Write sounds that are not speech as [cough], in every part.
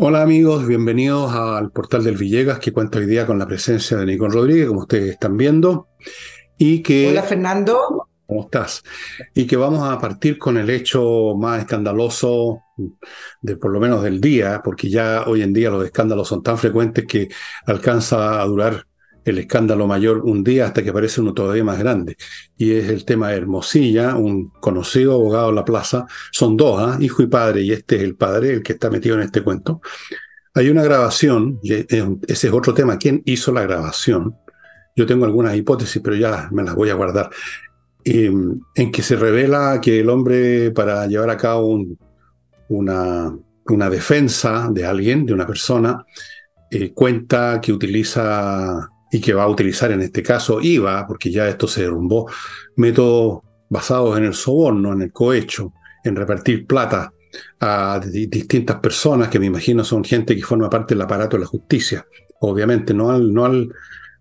Hola amigos, bienvenidos al portal del Villegas que cuenta hoy día con la presencia de Nicole Rodríguez, como ustedes están viendo. Y que, Hola Fernando. ¿Cómo estás? Y que vamos a partir con el hecho más escandaloso de por lo menos del día, porque ya hoy en día los escándalos son tan frecuentes que alcanza a durar el escándalo mayor un día hasta que aparece uno todavía más grande. Y es el tema de Hermosilla, un conocido abogado de la plaza. Son dos, ¿ah? hijo y padre, y este es el padre, el que está metido en este cuento. Hay una grabación, ese es otro tema, ¿quién hizo la grabación? Yo tengo algunas hipótesis, pero ya me las voy a guardar. en que se revela que el hombre, para llevar a cabo una, una defensa de alguien, de una persona, eh, cuenta que utiliza y que va a utilizar en este caso IVA, porque ya esto se derrumbó, métodos basados en el soborno, en el cohecho, en repartir plata a distintas personas que me imagino son gente que forma parte del aparato de la justicia, obviamente, no, al, no, al,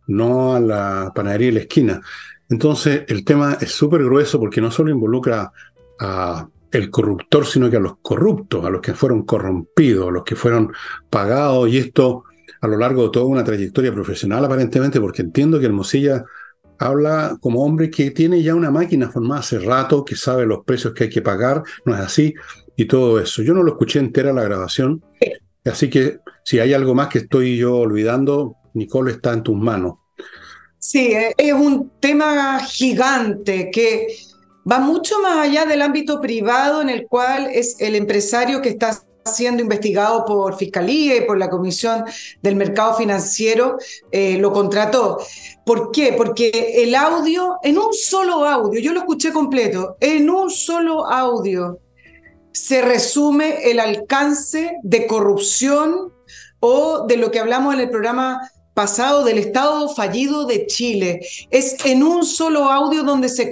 no a la panadería de la esquina. Entonces, el tema es súper grueso porque no solo involucra a el corruptor, sino que a los corruptos, a los que fueron corrompidos, a los que fueron pagados, y esto a lo largo de toda una trayectoria profesional, aparentemente, porque entiendo que Hermosilla habla como hombre que tiene ya una máquina formada hace rato, que sabe los precios que hay que pagar, no es así, y todo eso. Yo no lo escuché entera la grabación, así que si hay algo más que estoy yo olvidando, Nicole está en tus manos. Sí, es un tema gigante que va mucho más allá del ámbito privado en el cual es el empresario que está siendo investigado por Fiscalía y por la Comisión del Mercado Financiero, eh, lo contrató. ¿Por qué? Porque el audio, en un solo audio, yo lo escuché completo, en un solo audio se resume el alcance de corrupción o de lo que hablamos en el programa pasado del Estado fallido de Chile. Es en un solo audio donde se,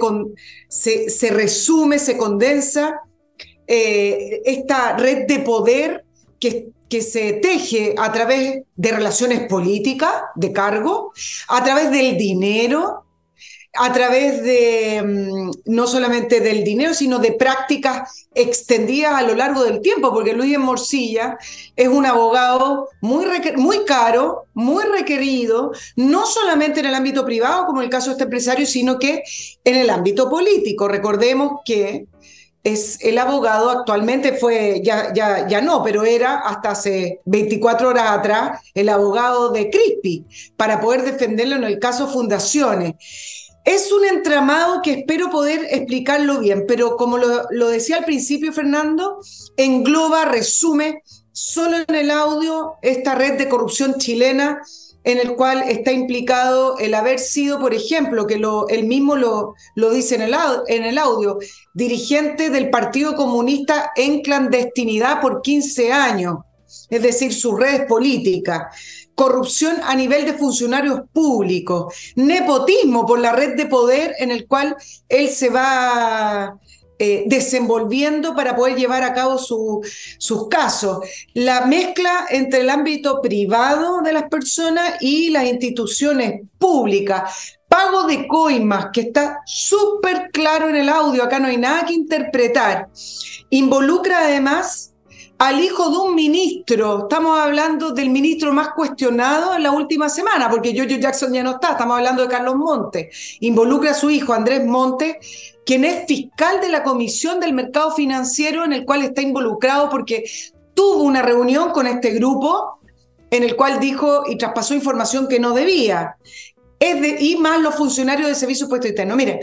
se, se resume, se condensa eh, esta red de poder que, que se teje a través de relaciones políticas, de cargo, a través del dinero, a través de mm, no solamente del dinero, sino de prácticas extendidas a lo largo del tiempo, porque Luis Morcilla es un abogado muy, muy caro, muy requerido, no solamente en el ámbito privado, como el caso de este empresario, sino que en el ámbito político. Recordemos que es el abogado, actualmente fue, ya, ya, ya no, pero era hasta hace 24 horas atrás el abogado de Crispi para poder defenderlo en el caso Fundaciones. Es un entramado que espero poder explicarlo bien, pero como lo, lo decía al principio Fernando, engloba, resume solo en el audio esta red de corrupción chilena en el cual está implicado el haber sido, por ejemplo, que lo, él mismo lo, lo dice en el, en el audio, dirigente del Partido Comunista en clandestinidad por 15 años, es decir, sus redes políticas, corrupción a nivel de funcionarios públicos, nepotismo por la red de poder en el cual él se va eh, desenvolviendo para poder llevar a cabo sus casos. La mezcla entre el ámbito privado de las personas y las instituciones públicas. Pago de coimas, que está súper claro en el audio, acá no hay nada que interpretar. Involucra además al hijo de un ministro. Estamos hablando del ministro más cuestionado en la última semana, porque Jojo Jackson ya no está, estamos hablando de Carlos Montes. Involucra a su hijo Andrés Montes, quien es fiscal de la Comisión del Mercado Financiero, en el cual está involucrado porque tuvo una reunión con este grupo en el cual dijo y traspasó información que no debía. Es de, y más los funcionarios de Servicio Puesto Interno. Mire,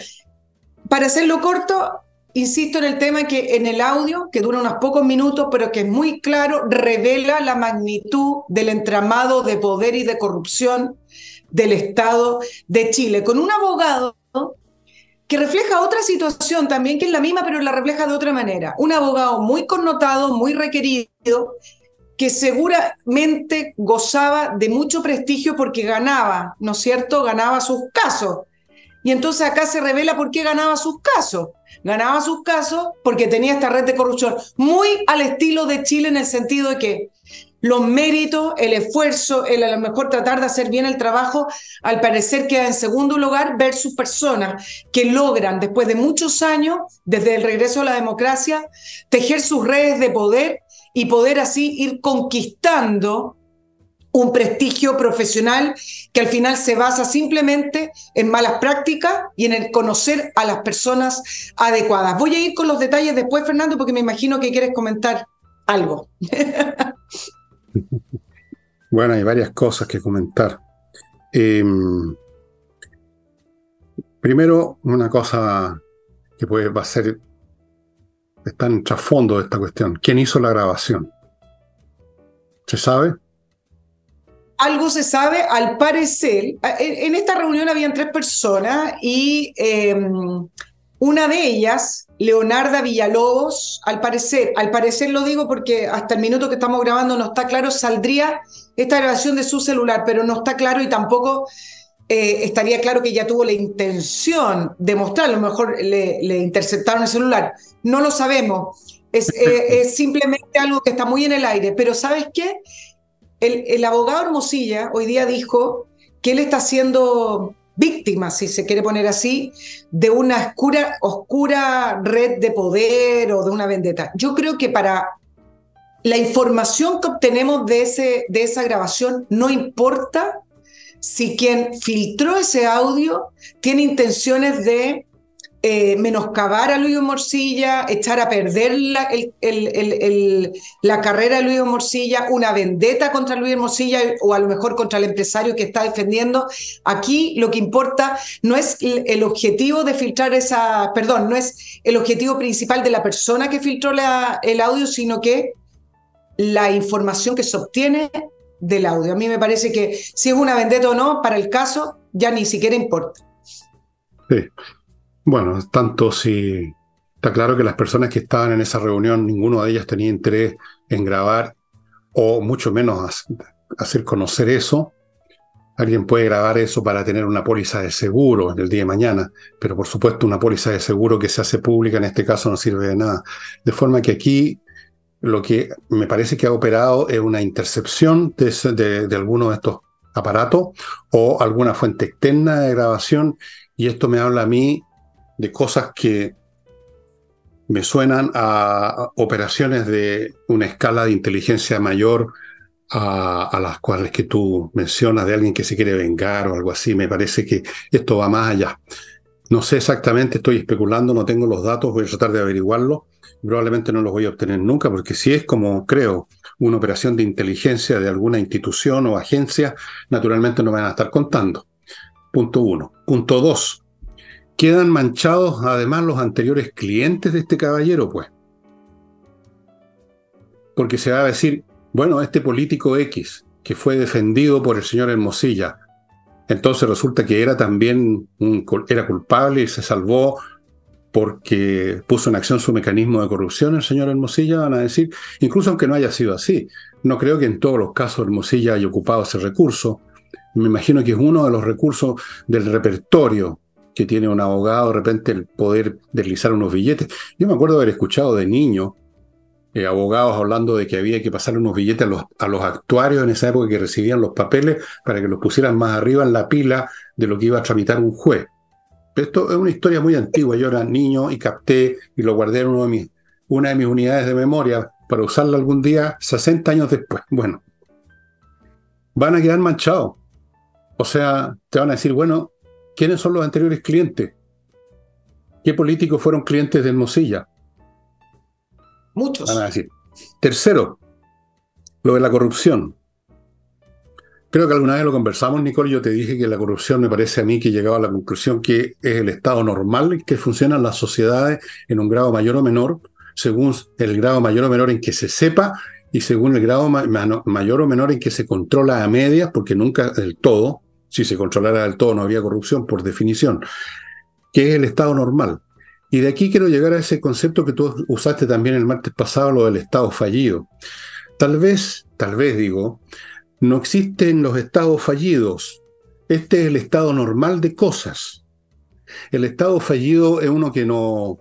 para hacerlo corto, insisto en el tema que en el audio, que dura unos pocos minutos, pero que es muy claro, revela la magnitud del entramado de poder y de corrupción del Estado de Chile, con un abogado que refleja otra situación también, que es la misma, pero la refleja de otra manera. Un abogado muy connotado, muy requerido, que seguramente gozaba de mucho prestigio porque ganaba, ¿no es cierto? Ganaba sus casos. Y entonces acá se revela por qué ganaba sus casos. Ganaba sus casos porque tenía esta red de corrupción, muy al estilo de Chile en el sentido de que los méritos, el esfuerzo, el a lo mejor tratar de hacer bien el trabajo, al parecer queda en segundo lugar versus personas que logran, después de muchos años, desde el regreso a la democracia, tejer sus redes de poder y poder así ir conquistando un prestigio profesional que al final se basa simplemente en malas prácticas y en el conocer a las personas adecuadas. Voy a ir con los detalles después, Fernando, porque me imagino que quieres comentar algo. [laughs] bueno, hay varias cosas que comentar. Em, primero, una cosa que puede, va a ser, está en trasfondo de esta cuestión. ¿Quién hizo la grabación? ¿Se sabe? algo se sabe, al parecer, en esta reunión habían tres personas y em, una de ellas, Leonarda Villalobos, al parecer, al parecer lo digo porque hasta el minuto que estamos grabando no está claro, saldría esta grabación de su celular, pero no está claro y tampoco eh, estaría claro que ya tuvo la intención de mostrarlo, a lo mejor le, le interceptaron el celular. No lo sabemos, es, eh, es simplemente algo que está muy en el aire, pero ¿sabes qué? El, abogado Hermosilla hoy día dijo que él está siendo víctima, si se quiere poner así, de una oscura, oscura red de poder o de una vendetta. Yo creo que para la información que obtenemos de, ese, de esa grabación no importa si quien filtró ese audio tiene intenciones de eh, menoscabar a Luis Morcilla, echar a perder la, la carrera de Luis Morcilla, una vendetta contra Luis Morcilla o a lo mejor contra el empresario que está defendiendo. Aquí lo que importa no es el objetivo de filtrar esa, perdón, no es el objetivo principal de la persona que filtró el audio, sino que la información que se obtiene del audio. A mí me parece que si es una vendetta o no, para el caso ya ni siquiera importa. Sí. Bueno, tanto si está claro que las personas que estaban en esa reunión, ninguno de ellas tenía interés en grabar o mucho menos hacer conocer eso. Alguien puede grabar eso para tener una póliza de seguro en el día de mañana, pero por supuesto una póliza de seguro que se hace pública en este caso no sirve de nada. De forma que aquí lo que me parece que ha operado es una intercepción de, de, de alguno de estos aparatos o alguna fuente externa de grabación y esto me habla a mí de cosas que me suenan a operaciones de una escala de inteligencia mayor a, las cuales que tú mencionas de alguien que se quiere vengar o algo así. Me parece que esto va más allá. No sé exactamente, estoy especulando, no tengo los datos, voy a tratar de averiguarlo. Probablemente no los voy a obtener nunca, porque si es como creo una operación de inteligencia de alguna institución o agencia, naturalmente no me van a estar contando. Punto uno. Punto dos quedan manchados además los anteriores clientes de este caballero, pues. Porque se va a decir, bueno, este político X, que fue defendido por el señor Hermosilla, entonces resulta que era también un, era culpable y se salvó porque puso en acción su mecanismo de corrupción el señor Hermosilla, van a decir, incluso aunque no haya sido así. No creo que en todos los casos Hermosilla haya ocupado ese recurso. Me imagino que es uno de los recursos del repertorio que tiene un abogado, de repente el poder deslizar unos billetes. Yo me acuerdo haber escuchado de niño eh, abogados hablando de que había que pasar unos billetes a los, a los, actuarios en esa época que recibían los papeles para que los pusieran más arriba en la pila de lo que iba a tramitar un juez. Esto es una historia muy antigua. Yo era niño y capté y lo guardé en uno de mis, una de mis unidades de memoria para usarla algún día 60 años después. Bueno, van a quedar manchados. O sea, te van a decir, bueno, ¿Quiénes son los anteriores clientes? ¿Qué políticos fueron clientes de Hermosilla? Muchos. Van a decir. Tercero, lo de la corrupción. Creo que alguna vez lo conversamos, Nicole, yo te dije que la corrupción me parece a mí que llegaba a la conclusión que es el estado normal que funcionan las sociedades en un grado mayor o menor, según el grado mayor o menor en que se sepa y según el grado mayor o menor en que se controla a medias, porque nunca del todo, si se controlara del todo no había corrupción por definición, que es el estado normal. Y de aquí quiero llegar a ese concepto que tú usaste también el martes pasado, lo del estado fallido. Tal vez, tal vez digo, no existen los estados fallidos. Este es el estado normal de cosas. El estado fallido es uno que no,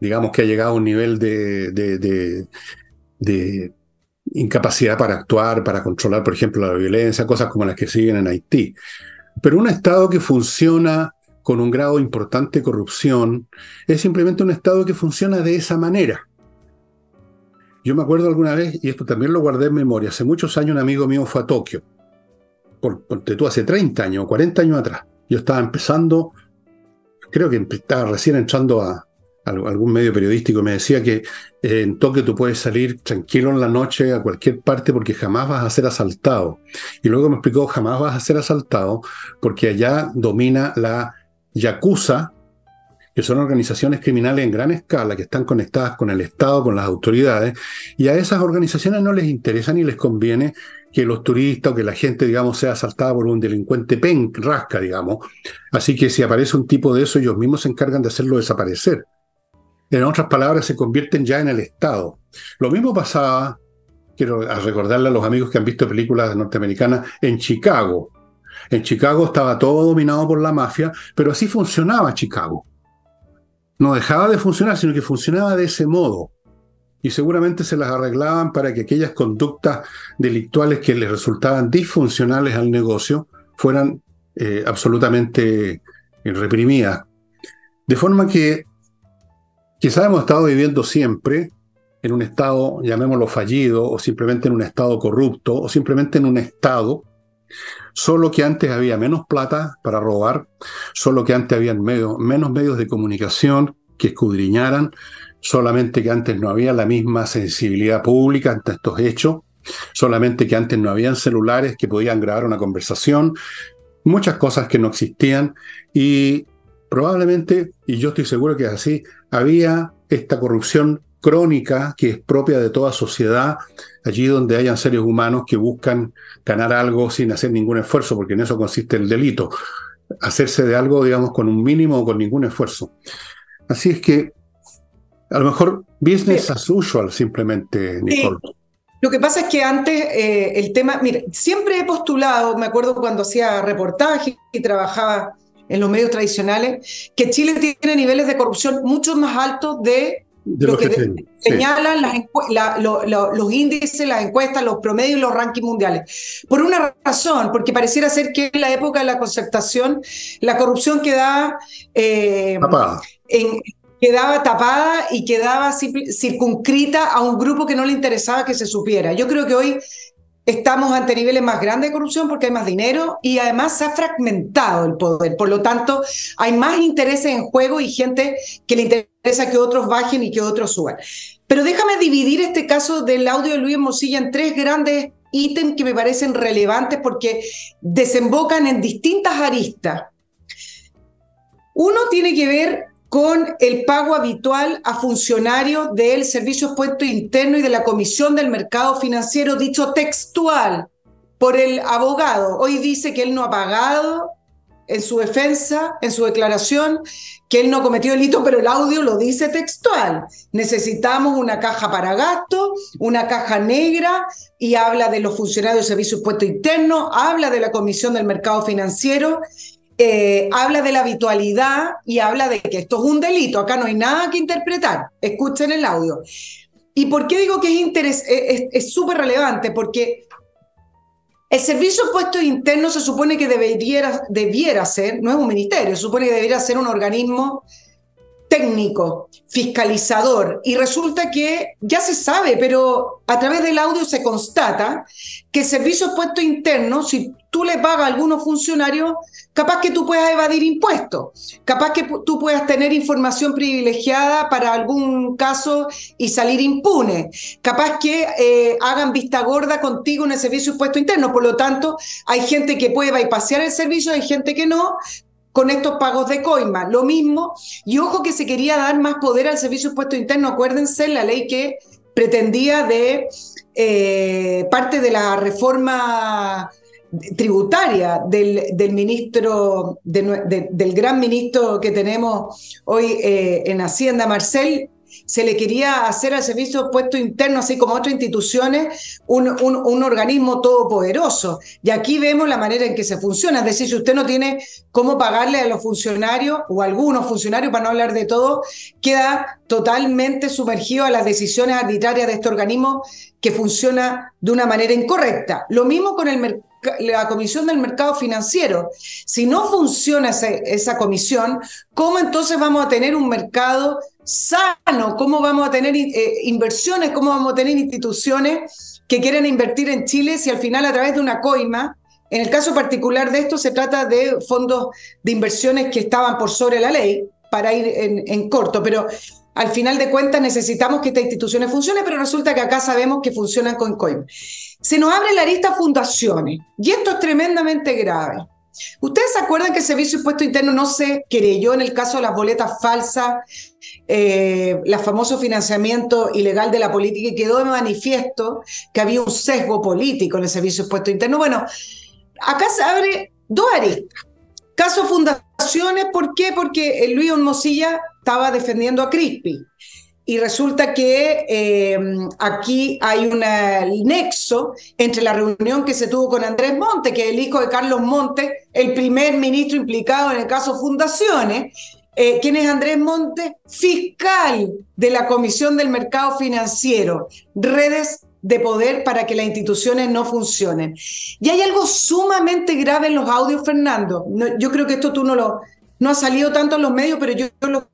digamos que ha llegado a un nivel de, incapacidad para actuar, para controlar, por ejemplo, la violencia, cosas como las que siguen en Haití. Pero un Estado que funciona con un grado importante de corrupción es simplemente un Estado que funciona de esa manera. Yo me acuerdo alguna vez, y esto también lo guardé en memoria, hace muchos años un amigo mío fue a Tokio, por, tú hace 30 años o 40 años atrás. Yo estaba empezando, creo que estaba recién entrando a, algún medio periodístico me decía que eh, en Tokio tú puedes salir tranquilo en la noche a cualquier parte porque jamás vas a ser asaltado. Y luego me explicó, jamás vas a ser asaltado porque allá domina la Yakuza, que son organizaciones criminales en gran escala, que están conectadas con el Estado, con las autoridades, y a esas organizaciones no les interesa ni les conviene que los turistas o que la gente, digamos, sea asaltada por un delincuente pen, rasca, digamos. Así que si aparece un tipo de eso, ellos mismos se encargan de hacerlo desaparecer. En otras palabras, se convierten ya en el Estado. Lo mismo pasaba, quiero recordarle a los amigos que han visto películas norteamericanas, en Chicago. En Chicago estaba todo dominado por la mafia, pero así funcionaba Chicago. No dejaba de funcionar, sino que funcionaba de ese modo. Y seguramente se las arreglaban para que aquellas conductas delictuales que les resultaban disfuncionales al negocio fueran eh, absolutamente reprimidas. De forma que Quizás hemos estado viviendo siempre en un estado, llamémoslo fallido, o simplemente en un estado corrupto, o simplemente en un estado, solo que antes había menos plata para robar, solo que antes había menos medios de comunicación que escudriñaran, solamente que antes no había la misma sensibilidad pública ante estos hechos, solamente que antes no habían celulares que podían grabar una conversación, muchas cosas que no existían y probablemente, y yo estoy seguro que es así, había esta corrupción crónica que es propia de toda sociedad, allí donde hayan seres humanos que buscan ganar algo sin hacer ningún esfuerzo, porque en eso consiste el delito, hacerse de algo, digamos, con un mínimo o con ningún esfuerzo. Así es que, a lo mejor, business as usual, simplemente, Nicole. Lo que pasa es que antes eh, el tema, mire, siempre he postulado, me acuerdo cuando hacía reportajes y trabajaba en los medios tradicionales, que Chile tiene niveles de corrupción mucho más altos de, lo, que, señalan los índices, las encuestas, los promedios y los rankings mundiales. Por una razón, porque pareciera ser que en la época de la concertación la corrupción quedaba, eh, quedaba tapada y quedaba circunscrita a un grupo que no le interesaba que se supiera. Yo creo que hoy estamos ante niveles más grandes de corrupción porque hay más dinero y además se ha fragmentado el poder. Por lo tanto, hay más intereses en juego y gente que le interesa que otros bajen y que otros suban. Pero déjame dividir este caso del audio de Luis Mosilla en tres grandes ítems que me parecen relevantes porque desembocan en distintas aristas. Uno tiene que ver con el pago habitual a funcionarios del Servicio Puesto Interno y de la Comisión del Mercado Financiero, dicho textual por el abogado. Hoy dice que él no ha pagado en su defensa, en su declaración, que él no cometió delito, pero el audio lo dice textual. Necesitamos una caja para gasto, una caja negra, y habla de los funcionarios del Servicio Puesto Interno, habla de la Comisión del Mercado Financiero, eh, habla de la habitualidad y habla de que esto es un delito, acá no hay nada que interpretar. Escuchen el audio. ¿Y por qué digo que es súper relevante? Porque el servicio de puestos internos se supone que debería, debiera ser, no es un ministerio, se supone que debería ser un organismo técnico, fiscalizador, y resulta que ya se sabe, pero a través del audio se constata que el servicio puesto interno, si tú le pagas a algunos funcionarios, capaz que tú puedas evadir impuestos, capaz que tú puedas tener información privilegiada para algún caso y salir impune, capaz que eh, hagan vista gorda contigo en el servicio puesto interno, por lo tanto, hay gente que puede bypassear el servicio, hay gente que no, con estos pagos de coima. Lo mismo, y ojo que se quería dar más poder al Servicio de Puesto Interno, acuérdense la ley que pretendía de eh, parte de la reforma tributaria del, del ministro, del gran ministro que tenemos hoy eh, en Hacienda, Marcel, se le quería hacer al servicio puesto interno, así como otras instituciones, un, un, organismo todopoderoso. Y aquí vemos la manera en que se funciona. Es decir, si usted no tiene cómo pagarle a los funcionarios o a algunos funcionarios, para no hablar de todo, queda totalmente sumergido a las decisiones arbitrarias de este organismo que funciona de una manera incorrecta. Lo mismo con el la Comisión del Mercado Financiero. Si no funciona esa comisión, ¿cómo entonces vamos a tener un mercado sano, cómo vamos a tener eh, inversiones, cómo vamos a tener instituciones que quieren invertir en Chile si al final a través de una coima, en el caso particular de esto se trata de fondos de inversiones que estaban por sobre la ley, para ir en, corto, pero al final de cuentas necesitamos que estas instituciones funcionen, pero resulta que acá sabemos que funcionan con coima. Se nos abre la lista fundaciones y esto es tremendamente grave. ¿Ustedes se acuerdan que el Servicio de Impuesto Interno no se creyó en el caso de las boletas falsas, eh, el famoso financiamiento ilegal de la política y quedó de manifiesto que había un sesgo político en el Servicio de Impuesto Interno? Bueno, acá se abre dos aristas. Caso fundaciones, ¿por qué? Porque Luis Mosilla estaba defendiendo a Crispi y resulta que eh, aquí hay un nexo entre la reunión que se tuvo con Andrés Monte, que es el hijo de Carlos Monte, el primer ministro implicado en el caso Fundaciones. Eh, ¿Quién es Andrés Monte? Fiscal de la Comisión del Mercado Financiero, redes de poder para que las instituciones no funcionen. Y hay algo sumamente grave en los audios, Fernando. yo creo que esto tú no lo no ha salido tanto en los medios, pero yo lo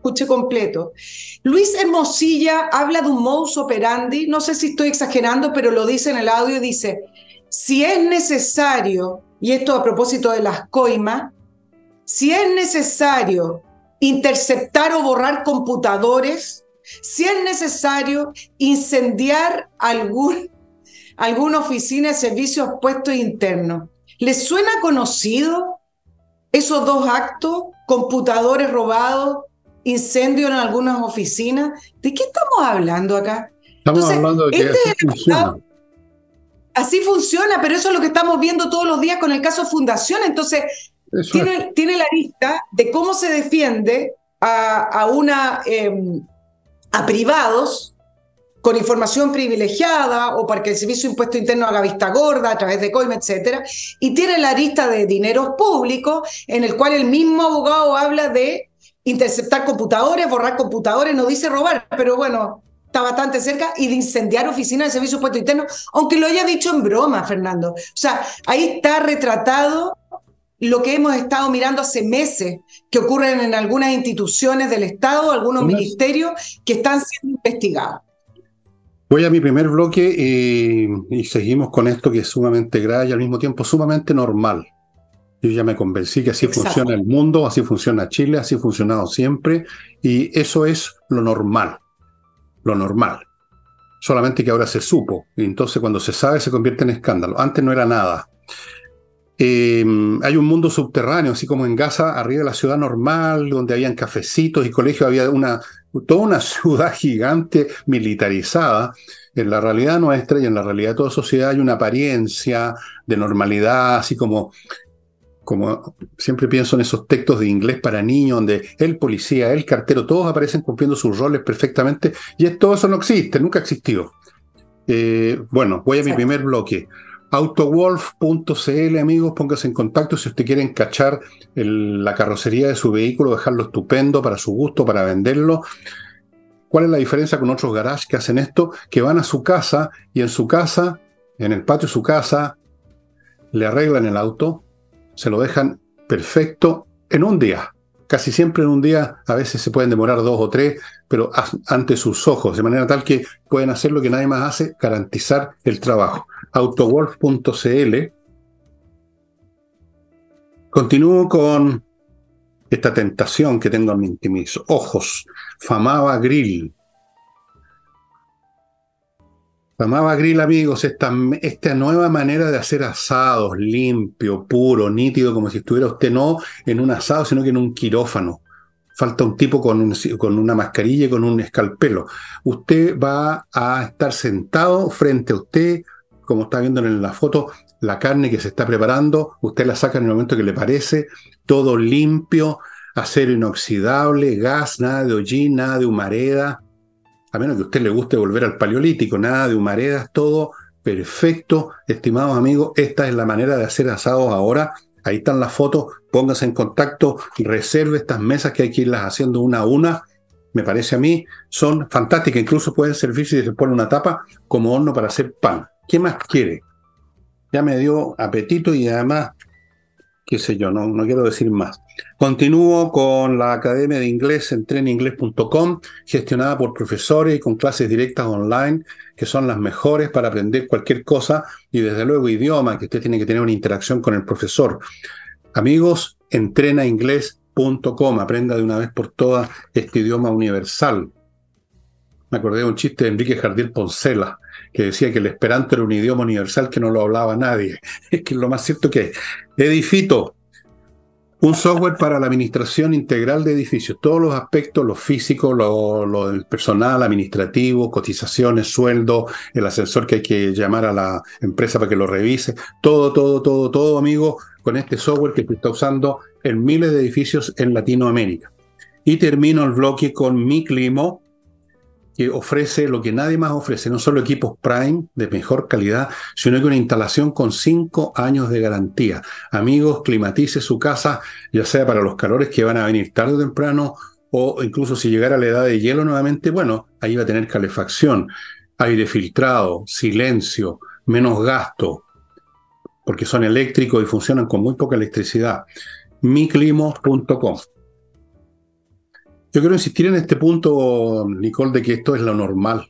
escuche completo. Luis Hermosilla habla de un modus operandi, no sé si estoy exagerando, pero lo dice en el audio, dice, si es necesario, y esto a propósito de las coimas, si es necesario interceptar o borrar computadores, si es necesario incendiar algún, alguna oficina de servicios puestos internos. ¿Les suena conocido esos dos actos? Computadores robados, incendio en algunas oficinas. ¿De qué estamos hablando acá? Estamos hablando de que este así funciona. Así funciona, pero eso es lo que estamos viendo todos los días con el caso Fundación. Entonces, tiene, tiene, la lista de cómo se defiende a, una, em, a privados con información privilegiada o para que el Servicio de Impuesto Interno haga vista gorda a través de COIM, etcétera, y tiene la lista de dineros públicos en el cual el mismo abogado habla de interceptar computadores, borrar computadores, no dice robar, pero bueno, está bastante cerca, y de incendiar oficinas de servicio puesto interno, aunque lo haya dicho en broma, Fernando. O sea, ahí está retratado lo que hemos estado mirando hace meses, que ocurren en algunas instituciones del Estado, algunos ministerios que están siendo investigados. Voy a mi primer bloque y, y seguimos con esto que es sumamente grave y al mismo tiempo sumamente normal. Yo ya me convencí que así funciona el mundo, así funciona Chile, así ha funcionado siempre, y eso es lo normal, lo normal. Solamente que ahora se supo, y entonces cuando se sabe se convierte en escándalo. Antes no era nada. Eh, hay un mundo subterráneo, así como en Gaza, arriba de la ciudad normal, donde habían cafecitos y colegios, había una, toda una [laughs] ciudad gigante militarizada. En la realidad nuestra y en la realidad de toda sociedad hay una apariencia de normalidad, así como como siempre pienso en esos textos de inglés para niños, donde el policía, el cartero, todos aparecen cumpliendo sus roles perfectamente, y todo eso no existe, nunca ha existido. Eh, bueno, voy a mi primer bloque. Autowolf.cl, amigos, póngase en contacto si usted quiere cachar la carrocería de su vehículo, dejarlo estupendo para su gusto, para venderlo. ¿Cuál es la diferencia con otros garages que hacen esto? Que van a su casa y en su casa, en el patio de su casa, le arreglan el auto, se lo dejan perfecto en un día. Casi siempre en un día, a veces se pueden demorar dos o tres, pero ante sus ojos, de manera tal que pueden hacer lo que nadie más hace, garantizar el trabajo. Autowolf.cl. Continúo con esta tentación que tengo en mis ojos. Famaba Grill. Amaba Grill, amigos, esta, nueva manera de hacer asados, limpio, puro, nítido, como si estuviera usted no en un asado, sino que en un quirófano. Falta un tipo con, con una mascarilla y con un escalpelo. Usted va a estar sentado frente a usted, como está viendo en la foto, la carne que se está preparando, usted la saca en el momento que le parece, todo limpio, acero inoxidable, gas, nada de hollín, nada de humareda, a menos que a usted le guste volver al paleolítico, nada de humaredas, todo perfecto, estimados amigos, esta es la manera de hacer asados ahora. Ahí están las fotos, pónganse en contacto, reserve estas mesas que hay que irlas haciendo una a una. Me parece a mí, son fantásticas, incluso pueden servirse si se pone una tapa como horno para hacer pan. ¿Qué más quiere? Ya me dio apetito y además, qué sé yo, no quiero decir más. Continúo con la Academia de Inglés en treninglés.com, gestionada por profesores y con clases directas online, que son las mejores para aprender cualquier cosa y desde luego idioma, que usted tiene que tener una interacción con el profesor. Amigos, entrenainglés.com, aprenda de una vez por todas este idioma universal. Me acordé de un chiste de Enrique Jardín Poncela, que decía que el esperanto era un idioma universal que no lo hablaba nadie. [laughs] Es que lo más cierto que es. Edifito, un software para la administración integral de edificios, todos los aspectos, los físicos, lo, del personal, administrativo, cotizaciones, sueldo, el ascensor que hay que llamar a la empresa para que lo revise, todo, todo, todo, todo, amigo, con este software que se está usando en miles de edificios en Latinoamérica. Y termino el bloque con Mi Climo, que ofrece lo que nadie más ofrece, no solo equipos Prime de mejor calidad, sino que una instalación con cinco años de garantía. Amigos, climatice su casa, ya sea para los calores que van a venir tarde o temprano, o incluso si llegara la edad de hielo nuevamente, bueno, ahí va a tener calefacción, aire filtrado, silencio, menos gasto, porque son eléctricos y funcionan con muy poca electricidad. miclimo.com yo quiero insistir en este punto, Nicole, de que esto es lo normal.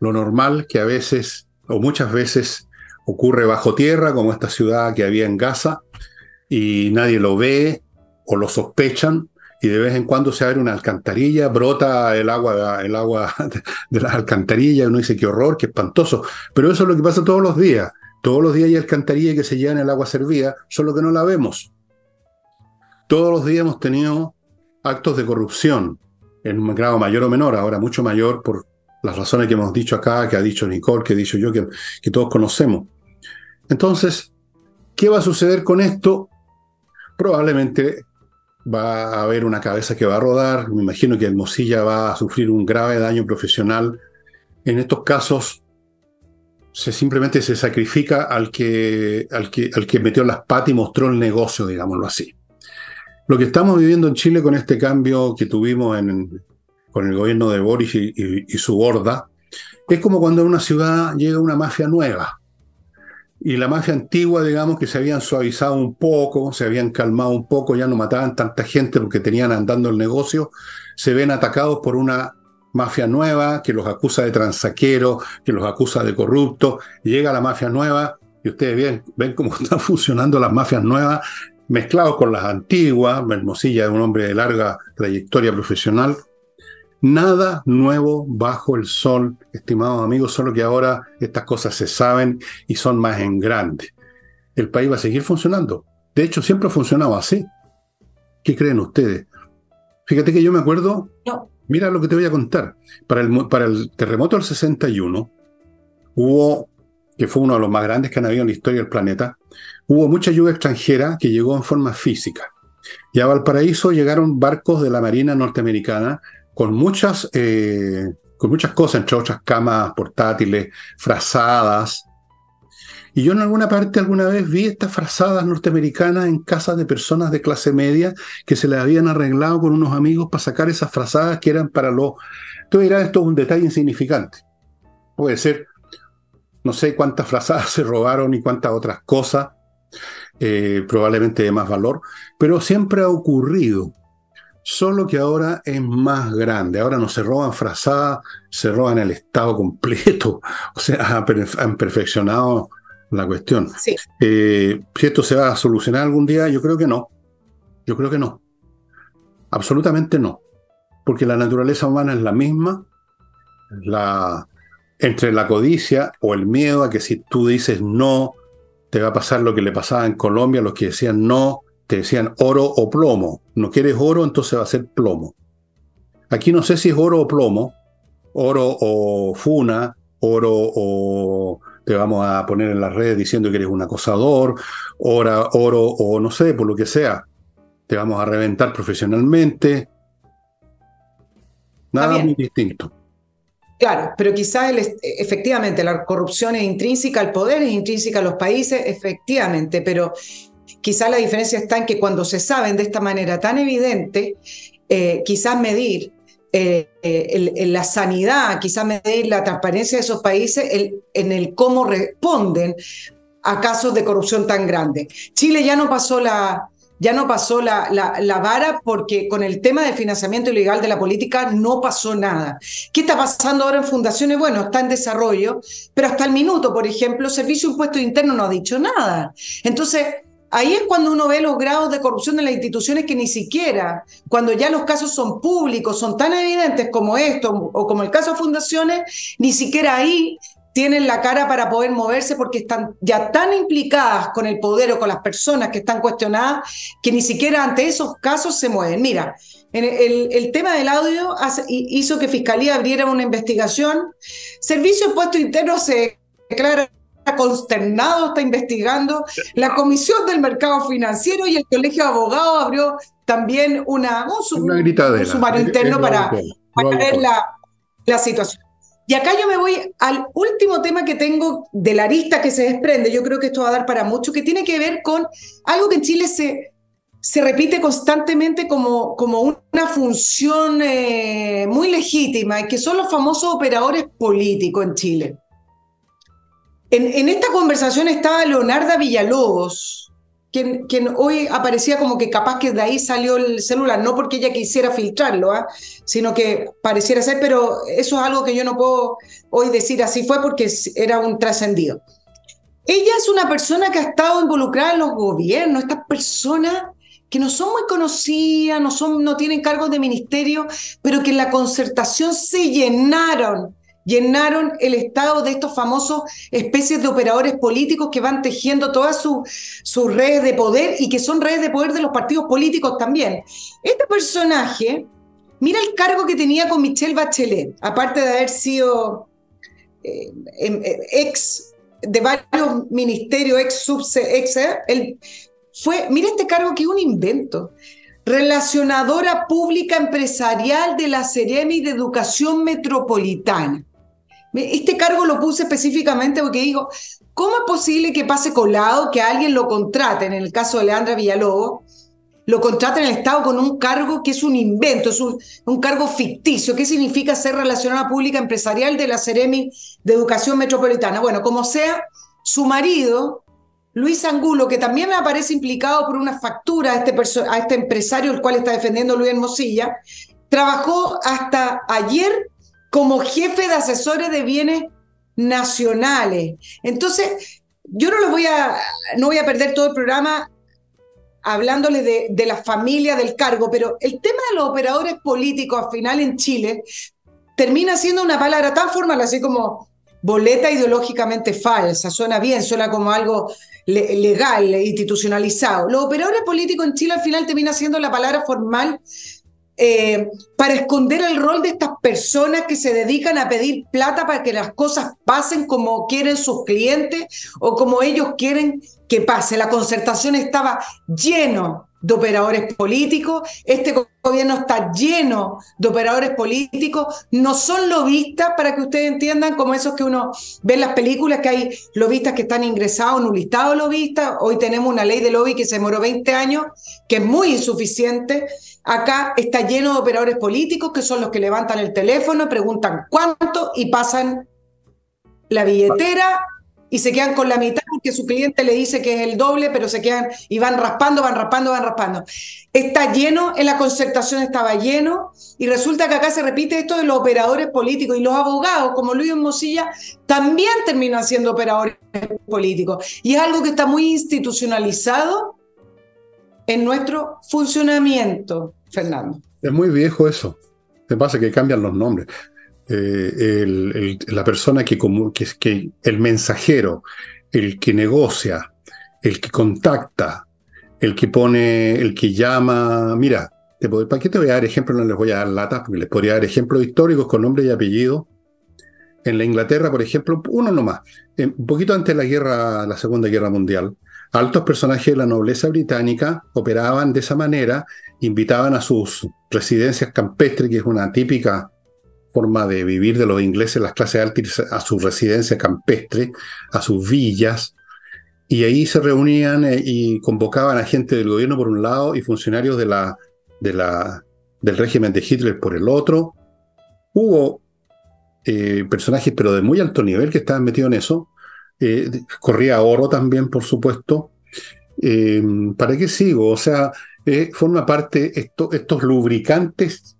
Lo normal que a veces, o muchas veces, ocurre bajo tierra, como esta ciudad que había en Gaza, y nadie lo ve o lo sospechan, y de vez en cuando se abre una alcantarilla, brota el agua, el agua [laughs] de las alcantarillas, uno dice qué horror, qué espantoso. Pero eso es lo que pasa todos los días. Todos los días hay alcantarillas que se llevan el agua servida, solo que no la vemos. Todos los días hemos tenido actos de corrupción, en un grado mayor o menor, ahora mucho mayor por las razones que hemos dicho acá, que ha dicho Nicole, que he dicho yo, que, todos conocemos. Entonces, ¿qué va a suceder con esto? Probablemente va a haber una cabeza que va a rodar, me imagino que el Mosilla va a sufrir un grave daño profesional. En estos casos, se simplemente se sacrifica al que, al que, al que metió las patas y mostró el negocio, digámoslo así. Lo que estamos viviendo en Chile con este cambio que tuvimos con el gobierno de Boris y, su horda, es como cuando en una ciudad llega una mafia nueva. Y la mafia antigua, digamos, que se habían suavizado un poco, se habían calmado un poco, ya no mataban tanta gente porque tenían andando el negocio, se ven atacados por una mafia nueva que los acusa de transaqueros, que los acusa de corruptos. Llega la mafia nueva y ustedes ven, ven cómo [laughs] están funcionando las mafias nuevas mezclados con las antiguas, Hermosilla es un hombre de larga trayectoria profesional. Nada nuevo bajo el sol, estimados amigos, solo que ahora estas cosas se saben y son más en grande. El país va a seguir funcionando. De hecho, siempre ha funcionado así. ¿Qué creen ustedes? Fíjate que yo me acuerdo, mira lo que te voy a contar. Para el, para el terremoto del 61 hubo, que fue uno de los más grandes que han habido en la historia del planeta, hubo mucha lluvia extranjera que llegó en forma física. Y a Valparaíso llegaron barcos de la Marina norteamericana con muchas, eh, con muchas cosas, entre otras camas portátiles, frazadas. Y yo en alguna parte alguna vez vi estas frazadas norteamericanas en casas de personas de clase media que se les habían arreglado con unos amigos para sacar esas frazadas que eran para los... Tú dirás, esto es un detalle insignificante. Puede ser, no sé cuántas frazadas [laughs] se robaron y cuántas otras cosas, eh, probablemente de más valor, pero siempre ha ocurrido. Solo que ahora es más grande. Ahora no se roban frazadas, se roban el Estado completo. [laughs] O sea, han perfeccionado la cuestión. Eh, si esto se va a solucionar algún día, yo creo que no. Yo creo que no. Absolutamente no. Porque la naturaleza humana es la misma. La, entre la codicia o el miedo a que si tú dices no, te va a pasar lo que le pasaba en Colombia, los que decían no, te decían oro o plomo. No quieres oro, entonces va a ser plomo. Aquí no sé si es oro o plomo, oro o funa, oro o te vamos a poner en las redes diciendo que eres un acosador, oro, oro o no sé, por lo que sea. Te vamos a reventar profesionalmente. Nada muy distinto. Claro, pero quizá efectivamente la corrupción es intrínseca al poder, es intrínseca a los países, efectivamente, pero quizá la diferencia está en que cuando se saben de esta manera tan evidente, eh, quizás medir eh, la sanidad, quizás medir la transparencia de esos países en el cómo responden a casos de corrupción tan grandes. Chile ya no pasó la, ya no pasó la, la, vara porque con el tema del financiamiento ilegal de la política no pasó nada. ¿Qué está pasando ahora en fundaciones? Bueno, está en desarrollo, pero hasta el minuto, por ejemplo, Servicio Impuesto Interno no ha dicho nada. Entonces, Ahí es cuando uno ve los grados de corrupción de las instituciones que ni siquiera, cuando ya los casos son públicos, son tan evidentes como esto o como el caso de fundaciones, ni siquiera ahí tienen la cara para poder moverse porque están ya tan implicadas con el poder o con las personas que están cuestionadas que ni siquiera ante esos casos se mueven. Mira, el, el, tema del audio hizo que Fiscalía abriera una investigación. Servicio de Puesto Interno se declara consternado, está investigando. La Comisión del Mercado Financiero y el Colegio de Abogados abrió también una, un, un sumario interno para, para ver la, la situación. Y acá yo me voy al último tema que tengo de la lista que se desprende, yo creo que esto va a dar para mucho, que tiene que ver con algo que en Chile se, se repite constantemente como, como una función eh, muy legítima, y que son los famosos operadores políticos en Chile. En, en esta conversación estaba Leonarda Villalobos, quien, quien, hoy aparecía como que capaz que de ahí salió el celular, no porque ella quisiera filtrarlo, ¿ah? sino que pareciera ser, pero eso es algo que yo no puedo hoy decir así fue porque era un trascendido. Ella es una persona que ha estado involucrada en los gobiernos, estas personas que no son muy conocidas, no, son, no tienen cargos de ministerio, pero que en la concertación se llenaron llenaron el Estado de estos famosos especies de operadores políticos que van tejiendo todas sus redes de poder y que son redes de poder de los partidos políticos también. Este personaje, mira el cargo que tenía con Michelle Bachelet, aparte de haber sido eh, em, eh, ex de varios ministerios, ex subse, ex, eh, fue, mira este cargo que es un invento relacionadora pública empresarial de la Seremi de Educación Metropolitana. Este cargo lo puse específicamente porque digo, ¿cómo es posible que pase colado que alguien lo contrate, en el caso de Leandra Villalobos, lo contrate en el Estado con un cargo que es un invento, es un, cargo ficticio? ¿Qué significa ser relacionada pública empresarial de la Ceremi de Educación Metropolitana? Bueno, como sea, su marido, Luis Angulo, que también aparece implicado por una factura a este, a este empresario, el cual está defendiendo Luis Hermosilla, trabajó hasta ayer como jefe de asesores de bienes nacionales. Entonces, yo no los voy a, no voy a perder todo el programa hablándoles de, la familia del cargo, pero el tema de los operadores políticos al final en Chile termina siendo una palabra tan formal, así como boleta ideológicamente falsa, suena bien, suena como algo legal, institucionalizado. Los operadores políticos en Chile al final termina siendo la palabra formal eh, para esconder el rol de estas personas que se dedican a pedir plata para que las cosas pasen como quieren sus clientes o como ellos quieren que pase. La concertación estaba lleno de operadores políticos, este gobierno está lleno de operadores políticos, no son lobistas, para que ustedes entiendan, como esos que uno ve en las películas, que hay lobistas que están ingresados en un listado de lobistas, hoy tenemos una ley de lobby que se demoró 20 años, que es muy insuficiente, acá está lleno de operadores políticos, que son los que levantan el teléfono, preguntan cuánto y pasan la billetera y se quedan con la mitad porque su cliente le dice que es el doble, pero se quedan y van raspando, van raspando, van raspando. Está lleno, en la concertación estaba lleno, y resulta que acá se repite esto de los operadores políticos y los abogados, como Luis Mosilla, también terminan siendo operadores políticos. Y es algo que está muy institucionalizado en nuestro funcionamiento, Fernando. Es muy viejo eso. Me pasa que cambian los nombres. Eh, la persona que, que, el mensajero, el que negocia, el que contacta, el que pone, el que llama. Mira, te ¿para qué te voy a dar ejemplos? No les voy a dar latas, porque les podría dar ejemplos históricos con nombre y apellido. En la Inglaterra, por ejemplo, uno nomás, un poquito antes de la guerra, la Segunda Guerra Mundial, altos personajes de la nobleza británica operaban de esa manera, invitaban a sus residencias campestres, que es una típica forma de vivir de los ingleses, las clases altas, a su residencia campestre, a sus villas, y ahí se reunían eh, y convocaban a gente del gobierno por un lado y funcionarios del régimen de Hitler por el otro. Hubo eh, personajes, pero de muy alto nivel, que estaban metidos en eso. Eh, corría oro también, por supuesto. ¿para qué sigo? O sea, eh, forma parte, esto, estos lubricantes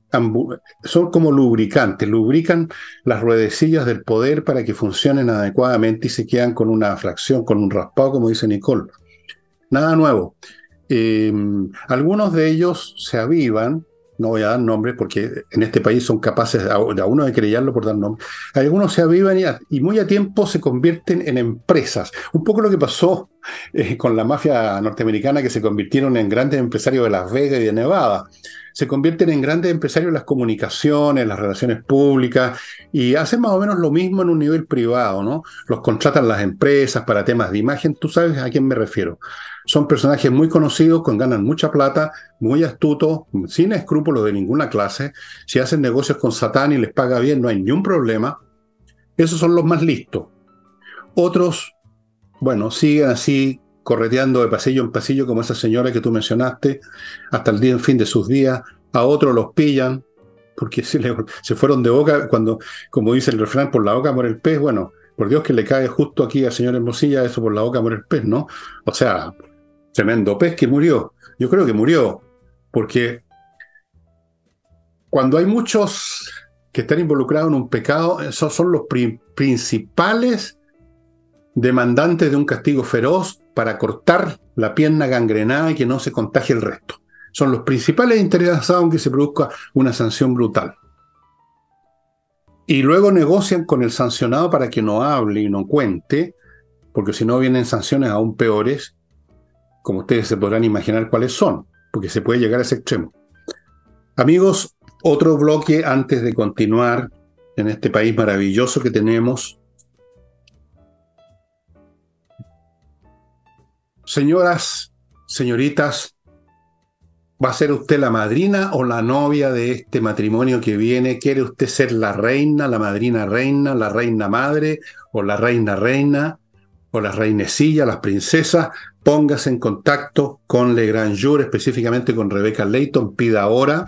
son como lubricantes, lubrican las ruedecillas del poder para que funcionen adecuadamente y se quedan con una fracción, con un raspado, como dice Nicole. Nada nuevo. Eh, algunos de ellos se avivan, no voy a dar nombres porque en este país son capaces de a uno de creyarlo por dar nombres. Algunos se avivan y, muy a tiempo se convierten en empresas. Un poco lo que pasó eh, con la mafia norteamericana que se convirtieron en grandes empresarios de Las Vegas y de Nevada se convierten en grandes empresarios en las comunicaciones, las relaciones públicas, y hacen más o menos lo mismo en un nivel privado, ¿no? Los contratan las empresas para temas de imagen, tú sabes a quién me refiero. Son personajes muy conocidos, con ganan mucha plata, muy astutos, sin escrúpulos de ninguna clase. Si hacen negocios con Satán y les paga bien, no hay ni un problema. Esos son los más listos. Otros, bueno, siguen así correteando de pasillo en pasillo como esa señora que tú mencionaste, hasta el día en fin de sus días. A otros los pillan, porque se, se fueron de boca, cuando, como dice el refrán, por la boca muere el pez. Bueno, por Dios que le cae justo aquí al señor Hermosilla, eso por la boca muere el pez, ¿no? O sea, tremendo pez que murió. Yo creo que murió, porque cuando hay muchos que están involucrados en un pecado, esos son los principales demandantes de un castigo feroz para cortar la pierna gangrenada y que no se contagie el resto. Son los principales interesados en que se produzca una sanción brutal. Y luego negocian con el sancionado para que no hable y no cuente, porque si no vienen sanciones aún peores, como ustedes se podrán imaginar cuáles son, porque se puede llegar a ese extremo. Amigos, otro bloque antes de continuar en este país maravilloso que tenemos, Señoras, señoritas, ¿va a ser usted la madrina o la novia de este matrimonio que viene? ¿Quiere usted ser la reina, la madrina reina, la reina madre o la reina reina o la reinecilla, las princesas? Póngase en contacto con Le Grand Jour, específicamente con Rebecca Layton. Pida ahora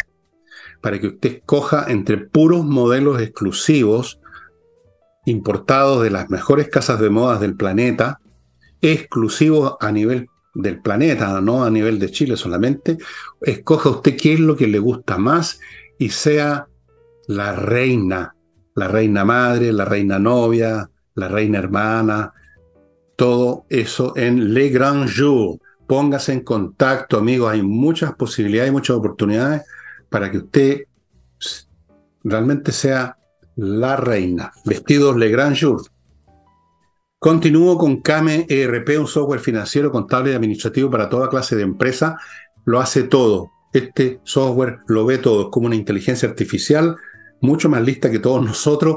para que usted escoja entre puros modelos exclusivos importados de las mejores casas de modas del planeta exclusivo a nivel del planeta, no a nivel de Chile solamente. Escoja usted qué es lo que le gusta más y sea la reina, la reina madre, la reina novia, la reina hermana, todo eso en Le Grand Jour. Póngase en contacto, amigos, hay muchas posibilidades, muchas oportunidades para que usted realmente sea la reina. Vestidos Le Grand Jour. Continúo con Kame ERP, un software financiero, contable y administrativo para toda clase de empresa. Lo hace todo. Este software lo ve todo. Como una inteligencia artificial, mucho más lista que todos nosotros.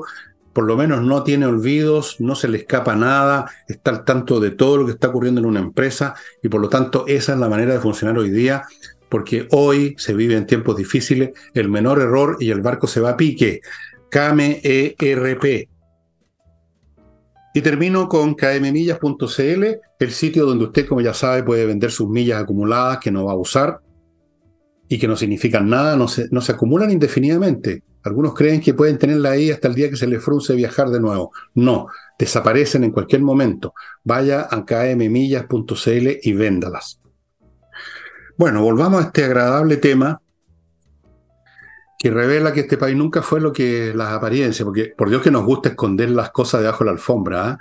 Por lo menos no tiene olvidos, no se le escapa nada, está al tanto de todo lo que está ocurriendo en una empresa y por lo tanto esa es la manera de funcionar hoy día, porque hoy se vive en tiempos difíciles, el menor error y el barco se va a pique. Kame ERP, y termino con kmmillas.cl, el sitio donde usted, como ya sabe, puede vender sus millas acumuladas que no va a usar y que no significan nada, no se acumulan indefinidamente. Algunos creen que pueden tenerla ahí hasta el día que se les frunce viajar de nuevo. No, desaparecen en cualquier momento. Vaya a kmmillas.cl y véndalas. Bueno, volvamos a este agradable tema que revela que este país nunca fue lo que las apariencias, porque por Dios que nos gusta esconder las cosas debajo de la alfombra. ¿ah?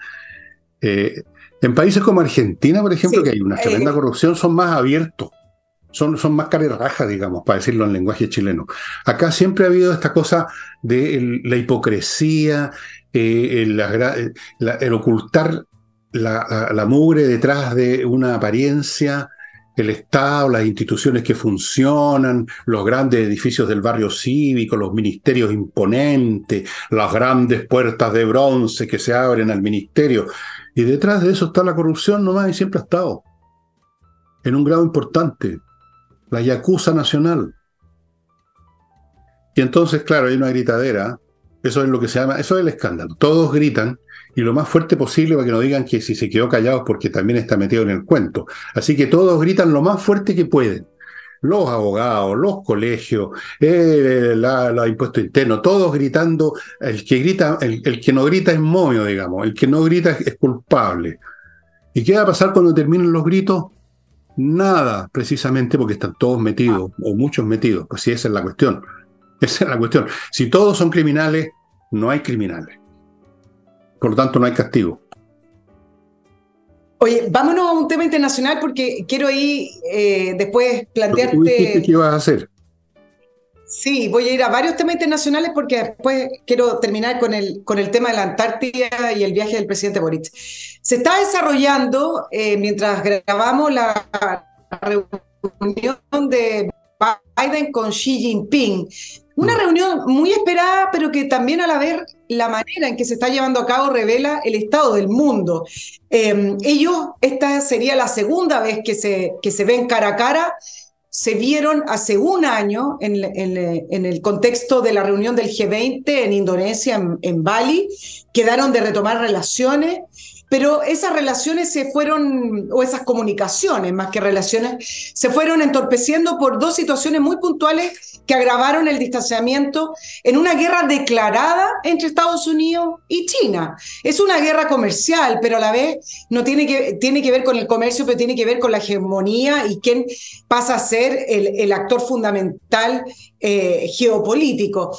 Eh, en países como Argentina, por ejemplo, que hay una tremenda eh, corrupción, son más abiertos, son, son más carerrajas, digamos, para decirlo en lenguaje chileno. Acá siempre ha habido esta cosa de la hipocresía, eh, el, ocultar la mugre detrás de una apariencia, el Estado, las instituciones que funcionan, los grandes edificios del barrio cívico, los ministerios imponentes, las grandes puertas de bronce que se abren al ministerio. Y detrás de eso está la corrupción nomás y siempre ha estado. En un grado importante. La Yakuza Nacional. Y entonces, claro, hay una gritadera. Eso es lo que se llama, eso es el escándalo. Todos gritan y lo más fuerte posible para que no digan que si se quedó callado es porque también está metido en el cuento. Así que todos gritan lo más fuerte que pueden. Los abogados, los colegios, eh, la, impuesto interno, todos gritando. El que grita, el, que no grita es momio, digamos. El que no grita es, culpable. ¿Y qué va a pasar cuando terminen los gritos? Nada, precisamente porque están todos metidos, o muchos metidos. Pues sí, esa es la cuestión. [laughs] Esa es la cuestión. Si todos son criminales, no hay criminales. Por lo tanto, no hay castigo. Oye, vámonos a un tema internacional porque quiero ahí eh, después plantearte. ¿Qué ibas a hacer? Sí, voy a ir a varios temas internacionales porque después quiero terminar con el, con el tema de la Antártida y el viaje del presidente Boric. Se está desarrollando, eh, mientras grabamos la reunión de Biden con Xi Jinping, una reunión muy esperada, pero que también a la vez la manera en que se está llevando a cabo revela el estado del mundo. Eh, ellos, esta sería la segunda vez que se, que se ven cara a cara se vieron hace un año en, el contexto de la reunión del G20 en Indonesia, en, Bali, quedaron de retomar relaciones, pero esas relaciones se fueron, o esas comunicaciones más que relaciones, se fueron entorpeciendo por dos situaciones muy puntuales que agravaron el distanciamiento en una guerra declarada entre Estados Unidos y China. Es una guerra comercial, pero a la vez no tiene que, tiene que ver con el comercio, pero tiene que ver con la hegemonía y quién pasa a ser el, actor fundamental eh, geopolítico.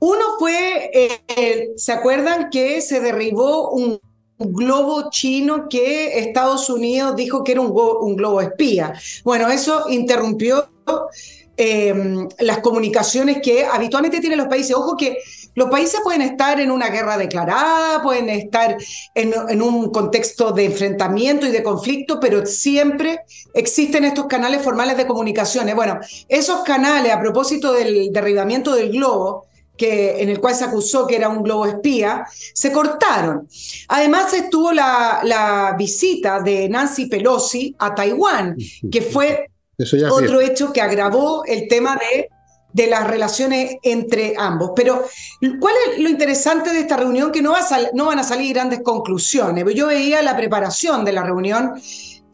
Uno fue, eh, ¿se acuerdan que se derribó un globo chino que Estados Unidos dijo que era un, globo espía? Bueno, eso interrumpió Em, las comunicaciones que habitualmente tienen los países. Ojo que los países pueden estar en una guerra declarada, pueden estar en, un contexto de enfrentamiento y de conflicto, pero siempre existen estos canales formales de comunicaciones. Bueno, esos canales, a propósito del derribamiento del globo, que, en el cual se acusó que era un globo espía, se cortaron. Además estuvo la, la visita de Nancy Pelosi a Taiwán, que fue otro hecho que agravó el tema de, de las relaciones entre ambos. Pero, ¿cuál es lo interesante de esta reunión? Que no, va no van a salir grandes conclusiones. Yo veía la preparación de la reunión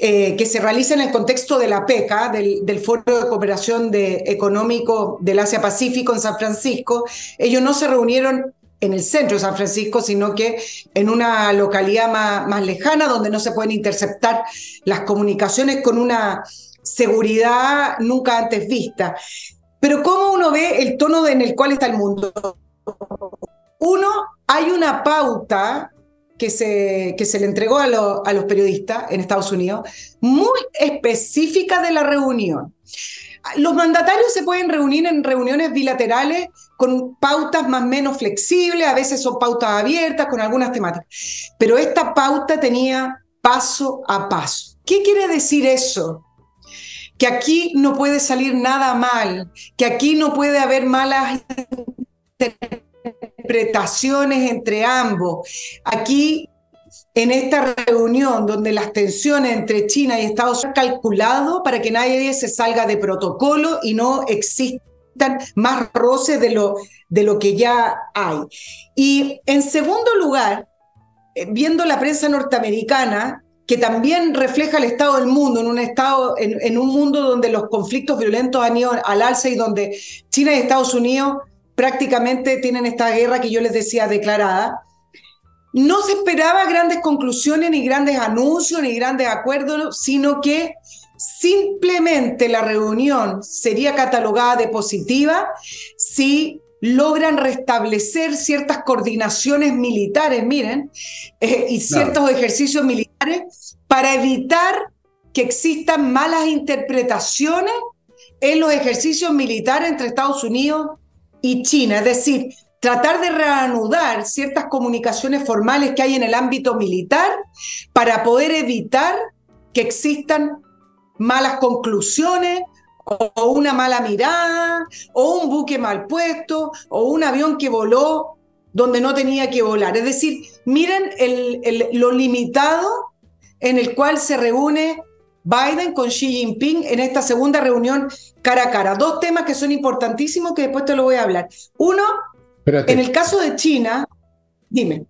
eh, que se realiza en el contexto de la PECA, del, del Foro de Cooperación de, Económico del Asia-Pacífico en San Francisco. Ellos no se reunieron en el centro de San Francisco, sino que en una localidad más, más lejana donde no se pueden interceptar las comunicaciones con una seguridad nunca antes vista. Pero ¿cómo uno ve el tono en el cual está el mundo? Uno, hay una pauta que se, que se le entregó a, a los periodistas en Estados Unidos, muy específica de la reunión. Los mandatarios se pueden reunir en reuniones bilaterales con pautas más o menos flexibles, a veces son pautas abiertas con algunas temáticas, pero esta pauta tenía paso a paso. ¿Qué quiere decir eso? que aquí no puede salir nada mal, que aquí no puede haber malas interpretaciones entre ambos. Aquí, en esta reunión donde las tensiones entre China y Estados Unidos han calculado para que nadie se salga de protocolo y no existan más roces de lo, de lo que ya hay. Y en segundo lugar, eh, viendo la prensa norteamericana, que también refleja el estado del mundo, en un, estado, en, un mundo donde los conflictos violentos han ido al alza y donde China y Estados Unidos prácticamente tienen esta guerra que yo les decía declarada. No se esperaba grandes conclusiones, ni grandes anuncios, ni grandes acuerdos, sino que simplemente la reunión sería catalogada de positiva si logran restablecer ciertas coordinaciones militares, miren, eh, y ciertos ejercicios militares para evitar que existan malas interpretaciones en los ejercicios militares entre Estados Unidos y China. Es decir, tratar de reanudar ciertas comunicaciones formales que hay en el ámbito militar para poder evitar que existan malas conclusiones o una mala mirada, o un buque mal puesto, o un avión que voló donde no tenía que volar. Es decir, miren lo limitado en el cual se reúne Biden con Xi Jinping en esta segunda reunión cara a cara. Dos temas que son importantísimos que después te lo voy a hablar. Uno, en el caso de China, dime.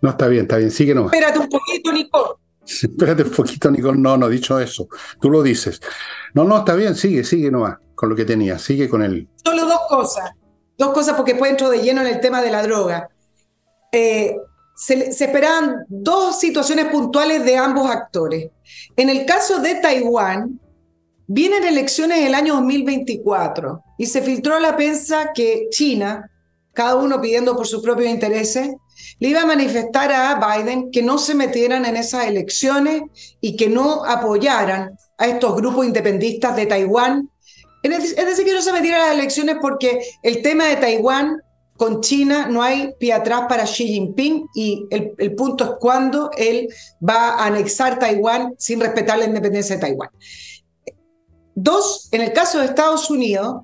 No, está bien, está bien, sigue nomás. Espérate un poquito, Nico. [laughs] Espérate un poquito, Nicole. No, no he dicho eso. Tú lo dices. No, no, está bien, sigue, sigue nomás con lo que tenía. Sigue con él. Solo dos cosas. Dos cosas porque después entro de lleno en el tema de la droga. Eh, se, se, esperaban dos situaciones puntuales de ambos actores. En el caso de Taiwán, vienen elecciones el año 2024 y se filtró a la prensa que China, cada uno pidiendo por sus propios intereses, le iba a manifestar a Biden que no se metieran en esas elecciones y que no apoyaran a estos grupos independistas de Taiwán. Es decir, que no se metieran a las elecciones porque el tema de Taiwán con China no hay pie atrás para Xi Jinping y el, el punto es cuándo él va a anexar Taiwán sin respetar la independencia de Taiwán. Dos, en el caso de Estados Unidos,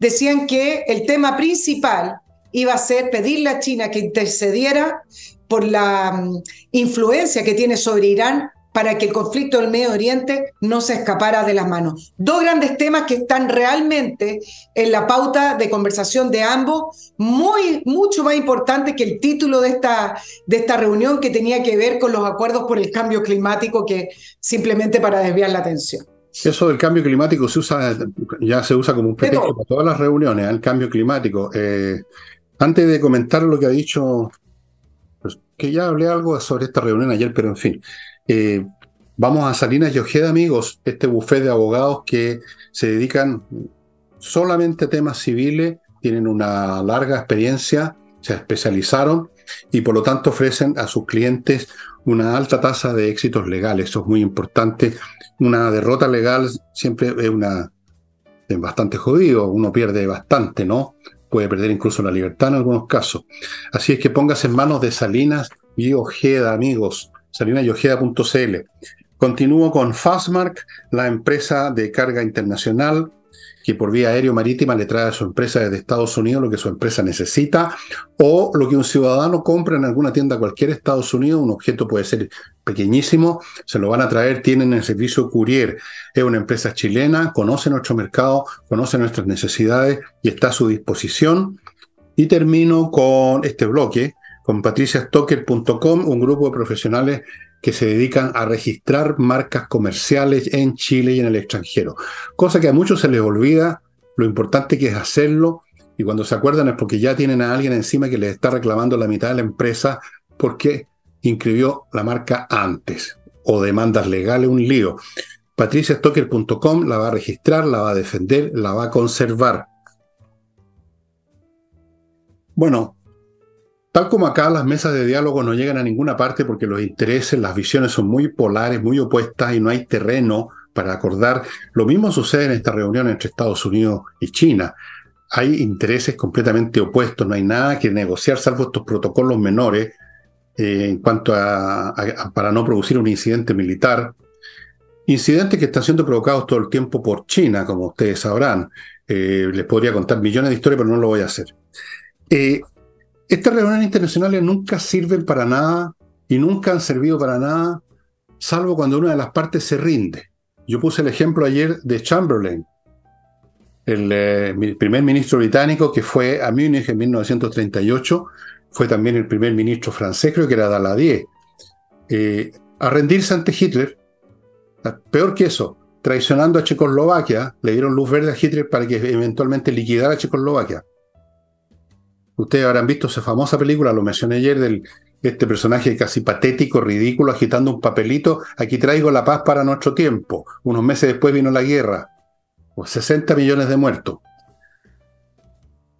decían que el tema principal iba a ser pedirle a China que intercediera por la mm, influencia que tiene sobre Irán para que el conflicto del Medio Oriente no se escapara de las manos. Dos grandes temas que están realmente en la pauta de conversación de ambos, muy, mucho más importante que el título de esta, de esta reunión que tenía que ver con los acuerdos por el cambio climático que simplemente para desviar la atención. Eso del cambio climático se usa, ya se usa como un pretexto para todas las reuniones, ¿eh? el cambio climático. Eh, antes de comentar lo que ha dicho, pues, que ya hablé algo sobre esta reunión ayer, pero en fin. Eh, vamos a Salinas y Ojeda, amigos, este buffet de abogados que se dedican solamente a temas civiles, tienen una larga experiencia, se especializaron y por lo tanto ofrecen a sus clientes una alta tasa de éxitos legales. Eso es muy importante. Una derrota legal siempre es una es bastante jodido, uno pierde bastante, ¿no? puede perder incluso la libertad en algunos casos. Así es que póngase en manos de Salinas y Ojeda, amigos, salinasyojeda.cl. Continúo con Fastmark, la empresa de carga internacional que por vía aéreo marítima le trae a su empresa desde Estados Unidos lo que su empresa necesita o lo que un ciudadano compra en alguna tienda cualquier Estados Unidos, un objeto puede ser pequeñísimo, se lo van a traer, tienen el servicio Courier, es una empresa chilena, conoce nuestro mercado, conoce nuestras necesidades y está a su disposición. Y termino con este bloque, con patriciastocker.com, un grupo de profesionales que se dedican a registrar marcas comerciales en Chile y en el extranjero. Cosa que a muchos se les olvida lo importante que es hacerlo y cuando se acuerdan es porque ya tienen a alguien encima que les está reclamando la mitad de la empresa porque inscribió la marca antes o demandas legales, un lío. patriciastocker.com la va a registrar, la va a defender, la va a conservar. Bueno, Tal como acá, las mesas de diálogo no llegan a ninguna parte porque los intereses, las visiones son muy polares, muy opuestas y no hay terreno para acordar. Lo mismo sucede en esta reunión entre Estados Unidos y China. Hay intereses completamente opuestos, no hay nada que negociar salvo estos protocolos menores eh, en cuanto a, para no producir un incidente militar. Incidentes que están siendo provocados todo el tiempo por China, como ustedes sabrán. Eh, les podría contar millones de historias, pero no lo voy a hacer. Eh, estas reuniones internacionales nunca sirven para nada y nunca han servido para nada, salvo cuando una de las partes se rinde. Yo puse el ejemplo ayer de Chamberlain, el, eh, primer ministro británico que fue a Múnich en 1938, fue también el primer ministro francés, creo que era Daladier, eh, a rendirse ante Hitler. Peor que eso, traicionando a Checoslovaquia, le dieron luz verde a Hitler para que eventualmente liquidara a Checoslovaquia. Ustedes habrán visto esa famosa película, lo mencioné ayer, de este personaje casi patético, ridículo, agitando un papelito. Aquí traigo la paz para nuestro tiempo. Unos meses después vino la guerra. O 60 millones de muertos.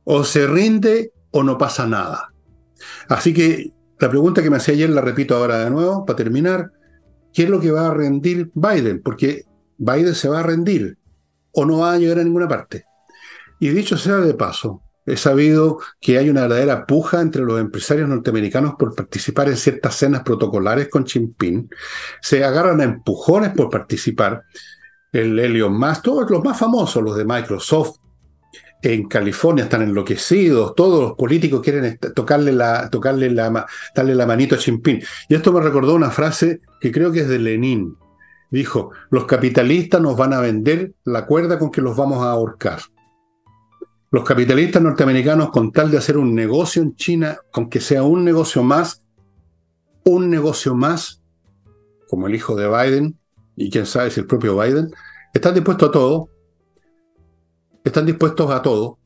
O se rinde o no pasa nada. Así que la pregunta que me hacía ayer la repito ahora de nuevo, para terminar. ¿Qué es lo que va a rendir Biden? Porque Biden se va a rendir o no va a llegar a ninguna parte. Y dicho sea de paso, He sabido que hay una verdadera puja entre los empresarios norteamericanos por participar en ciertas cenas protocolares con Jinping. Se agarran a empujones por participar. El Elon Musk, todos los más famosos, los de Microsoft, en California están enloquecidos, todos los políticos quieren tocarle la, tocarle la, darle la manito a Jinping. Y esto me recordó una frase que creo que es de Lenin. Dijo, los capitalistas nos van a vender la cuerda con que los vamos a ahorcar. Los capitalistas norteamericanos, con tal de hacer un negocio en China, con que sea un negocio más, un negocio más, como el hijo de Biden, y quién sabe si el propio Biden, están dispuestos a todo, están dispuestos a todo,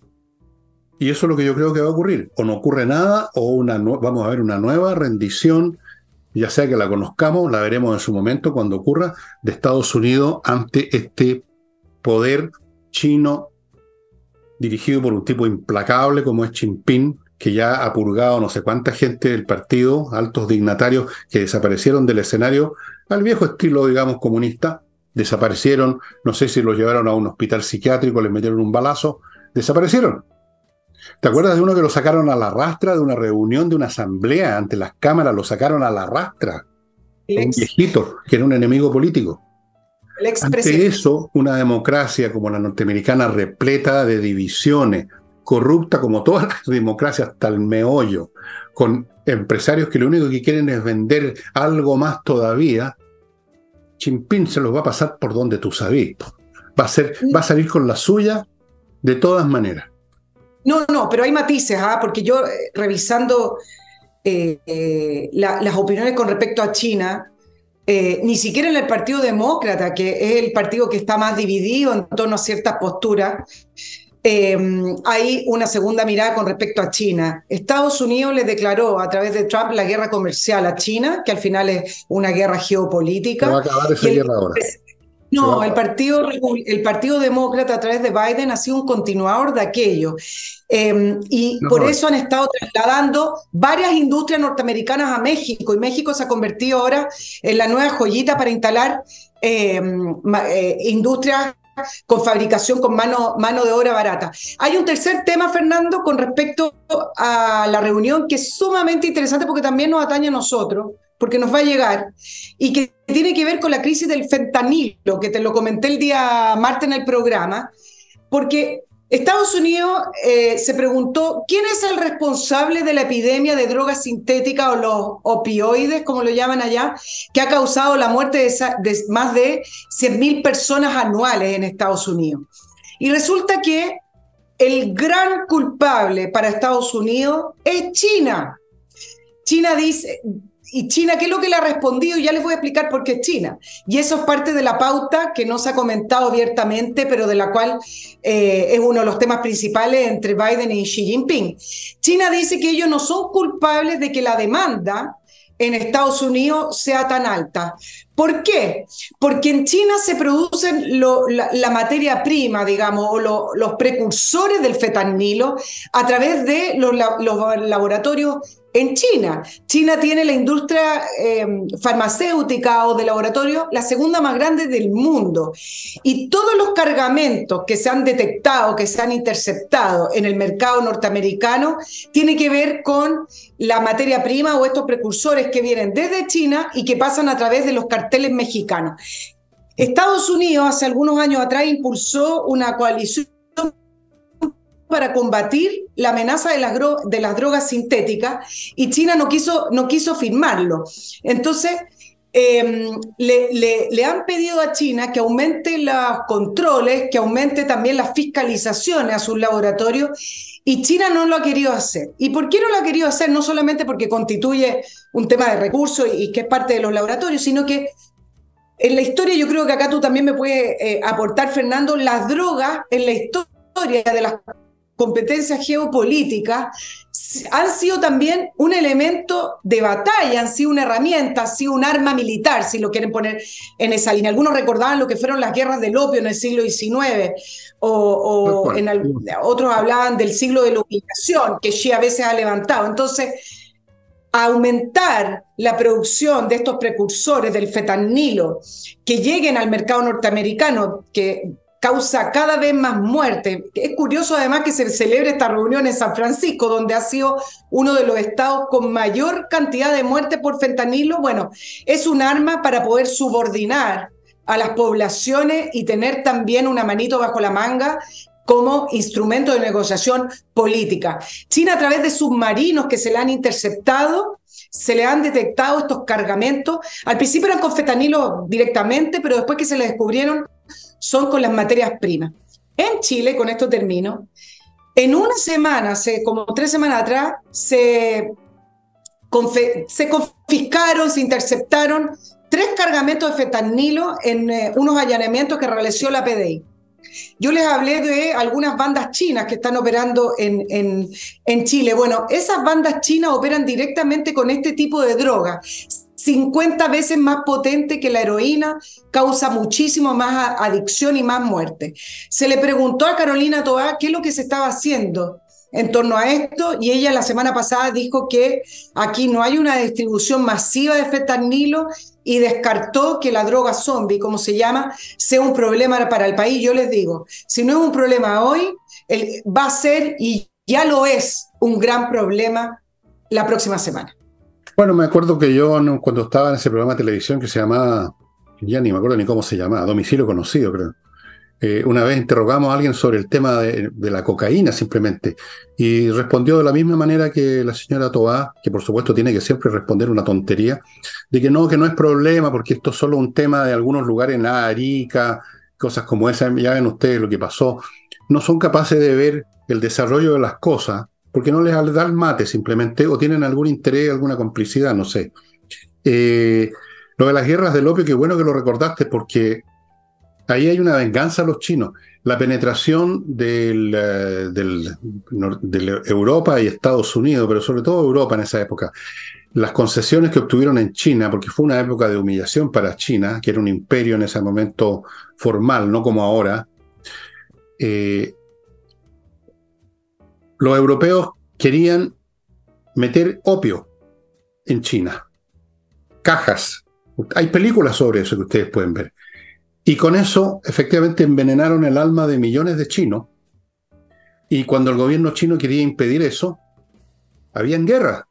Y eso es lo que yo creo que va a ocurrir. O no ocurre nada, o vamos a ver una nueva rendición, ya sea que la conozcamos, la veremos en su momento cuando ocurra, de Estados Unidos ante este poder chino dirigido por un tipo implacable como es Jinping, que ya ha purgado no sé cuánta gente del partido, altos dignatarios que desaparecieron del escenario al viejo estilo, digamos, comunista, desaparecieron, no sé si los llevaron a un hospital psiquiátrico, les metieron un balazo, desaparecieron. ¿Te acuerdas de uno que lo sacaron a la rastra de una reunión de una asamblea ante las cámaras? Lo sacaron a la rastra. Un viejito que era un enemigo político. Ante eso, una democracia como la norteamericana repleta de divisiones, corrupta como todas las [laughs] democracias hasta el meollo, con empresarios que lo único que quieren es vender algo más todavía, Chimpín se los va a pasar por donde tú sabes. Va a, ser, va a salir con la suya de todas maneras. No, no, pero hay matices, ¿ah? porque yo eh, revisando eh, eh, las opiniones con respecto a China, ni siquiera en el Partido Demócrata, que es el partido que está más dividido en torno a ciertas posturas, hay una segunda mirada con respecto a China. Estados Unidos le declaró a través de Trump la guerra comercial a China, que al final es una guerra geopolítica. va a acabar esa guerra ahora. No, el partido, el partido Demócrata a través de Biden ha sido un continuador de aquello. Em, y por eso han estado trasladando varias industrias norteamericanas a México y México se ha convertido ahora en la nueva joyita para instalar em, eh, industrias con fabricación con mano, mano de obra barata. Hay un tercer tema, Fernando, con respecto a la reunión que es sumamente interesante porque también nos atañe a nosotros, porque nos va a llegar, y que tiene que ver con la crisis del fentanilo, que te lo comenté el día martes en el programa, porque Estados Unidos eh, se preguntó quién es el responsable de la epidemia de drogas sintéticas o los opioides, como lo llaman allá, que ha causado la muerte de, de más de 100.000 personas anuales en Estados Unidos. Y resulta que el gran culpable para Estados Unidos es China. China dice, y China, ¿qué es lo que le ha respondido? Ya les voy a explicar por qué es China. Y eso es parte de la pauta que no se ha comentado abiertamente, pero de la cual eh, es uno de los temas principales entre Biden y Xi Jinping. China dice que ellos no son culpables de que la demanda en Estados Unidos sea tan alta. ¿Por qué? Porque en China se producen la, materia prima, digamos, o los precursores del fetanilo a través de los laboratorios en China. China tiene la industria em, farmacéutica o de laboratorio la segunda más grande del mundo. Y todos los cargamentos que se han detectado, que se han interceptado en el mercado norteamericano, tiene que ver con la materia prima o estos precursores que vienen desde China y que pasan a través de los carteles mexicanos. Estados Unidos hace algunos años atrás impulsó una coalición para combatir la amenaza de las, drogas sintéticas y China no quiso, no quiso firmarlo. Entonces, em, le, le, han pedido a China que aumente los controles, que aumente también las fiscalizaciones a sus laboratorios y China no lo ha querido hacer. ¿Y por qué no lo ha querido hacer? No solamente porque constituye un tema de recursos y, que es parte de los laboratorios, sino que en la historia, yo creo que acá tú también me puedes eh, aportar, Fernando, las drogas en la historia de las competencias geopolíticas han sido también un elemento de batalla, han sido una herramienta, han sido un arma militar, si lo quieren poner en esa línea. Algunos recordaban lo que fueron las guerras del opio en el siglo XIX, o, en otros hablaban del siglo de la humillación, que Xi a veces ha levantado. Entonces, aumentar la producción de estos precursores del fetanilo que lleguen al mercado norteamericano, que causa cada vez más muerte. Es curioso además que se celebre esta reunión en San Francisco, donde ha sido uno de los estados con mayor cantidad de muertes por fentanilo. Bueno, es un arma para poder subordinar a las poblaciones y tener también una manito bajo la manga como instrumento de negociación política. China a través de submarinos que se le han interceptado, se le han detectado estos cargamentos. Al principio eran con fentanilo directamente, pero después que se le descubrieron son con las materias primas. En Chile, con esto termino, en una semana, como tres semanas atrás, se, se confiscaron, se interceptaron tres cargamentos de fentanilo en eh, unos allanamientos que realizó la PDI. Yo les hablé de algunas bandas chinas que están operando en, en, en Chile. Bueno, esas bandas chinas operan directamente con este tipo de droga. 50 veces más potente que la heroína, causa muchísimo más adicción y más muerte. Se le preguntó a Carolina Toá qué es lo que se estaba haciendo en torno a esto y ella la semana pasada dijo que aquí no hay una distribución masiva de fentanilo y descartó que la droga zombie, como se llama, sea un problema para el país. Yo les digo, si no es un problema hoy, va a ser y ya lo es un gran problema la próxima semana. Bueno, me acuerdo que yo cuando estaba en ese programa de televisión que se llamaba, ya ni me acuerdo ni cómo se llamaba, Domicilio Conocido, creo. Eh, una vez interrogamos a alguien sobre el tema de, la cocaína simplemente y respondió de la misma manera que la señora Toá, que por supuesto tiene que siempre responder una tontería, de que no, que no es problema porque esto es solo un tema de algunos lugares en Arica, cosas como esa, ya ven ustedes lo que pasó, no son capaces de ver el desarrollo de las cosas porque no les da el mate simplemente, o tienen algún interés, alguna complicidad, no sé. Eh, lo de las guerras del opio, qué bueno que lo recordaste, porque ahí hay una venganza a los chinos. La penetración del, eh, de Europa y Estados Unidos, pero sobre todo Europa en esa época, las concesiones que obtuvieron en China, porque fue una época de humillación para China, que era un imperio en ese momento formal, no como ahora, eh, los europeos querían meter opio en China. Cajas. Hay películas sobre eso que ustedes pueden ver. Y con eso, efectivamente, envenenaron el alma de millones de chinos. Y cuando el gobierno chino quería impedir eso, habían guerra.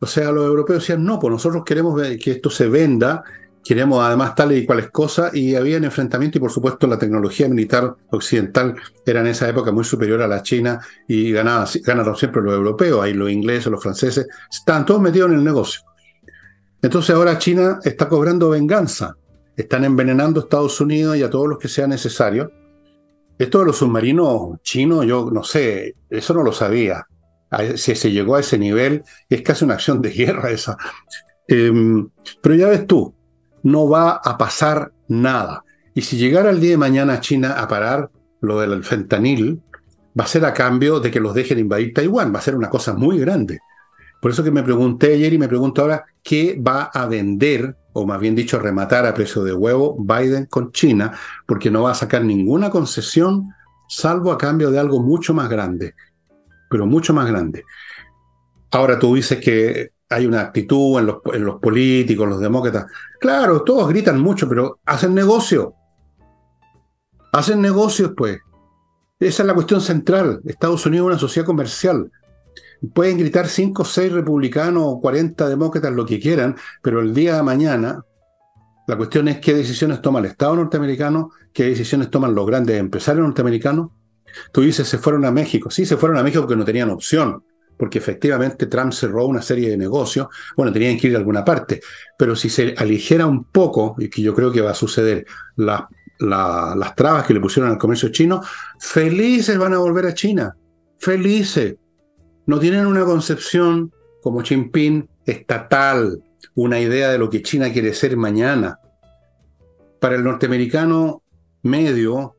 O sea, los europeos decían, no, pues nosotros queremos que esto se venda queremos además tales y cuales cosas, y había enfrentamiento y por supuesto la tecnología militar occidental era en esa época muy superior a la China y ganaron siempre los europeos, ahí los ingleses, los franceses, estaban todos metidos en el negocio. Entonces ahora China está cobrando venganza, están envenenando a Estados Unidos y a todos los que sea necesario. Esto de los submarinos chinos, yo no sé, eso no lo sabía. Si se llegó a ese nivel, es casi una acción de [laughs] guerra esa. Em, pero ya ves tú, no va a pasar nada. Y si llegara el día de mañana China a parar lo del fentanil, va a ser a cambio de que los dejen invadir Taiwán, va a ser una cosa muy grande. Por eso que me pregunté ayer y me pregunto ahora, ¿qué va a vender, o más bien dicho, rematar a precio de huevo Biden con China? Porque no va a sacar ninguna concesión, salvo a cambio de algo mucho más grande, pero mucho más grande. Ahora tú dices que hay una actitud en los, en los políticos, los demócratas. Claro, todos gritan mucho, pero hacen negocio. Hacen negocios, pues. Esa es la cuestión central. Estados Unidos es una sociedad comercial. Pueden gritar 5 o 6 republicanos o 40 demócratas, lo que quieran, pero el día de mañana la cuestión es qué decisiones toma el Estado norteamericano, qué decisiones toman los grandes empresarios norteamericanos. Tú dices, se fueron a México. Sí, se fueron a México porque no tenían opción porque efectivamente Trump cerró una serie de negocios, bueno, tenían que ir a alguna parte, pero si se aligera un poco, y que yo creo que va a suceder, las trabas que le pusieron al comercio chino, felices van a volver a China, felices. No tienen una concepción como Jinping estatal, una idea de lo que China quiere ser mañana. Para el norteamericano medio,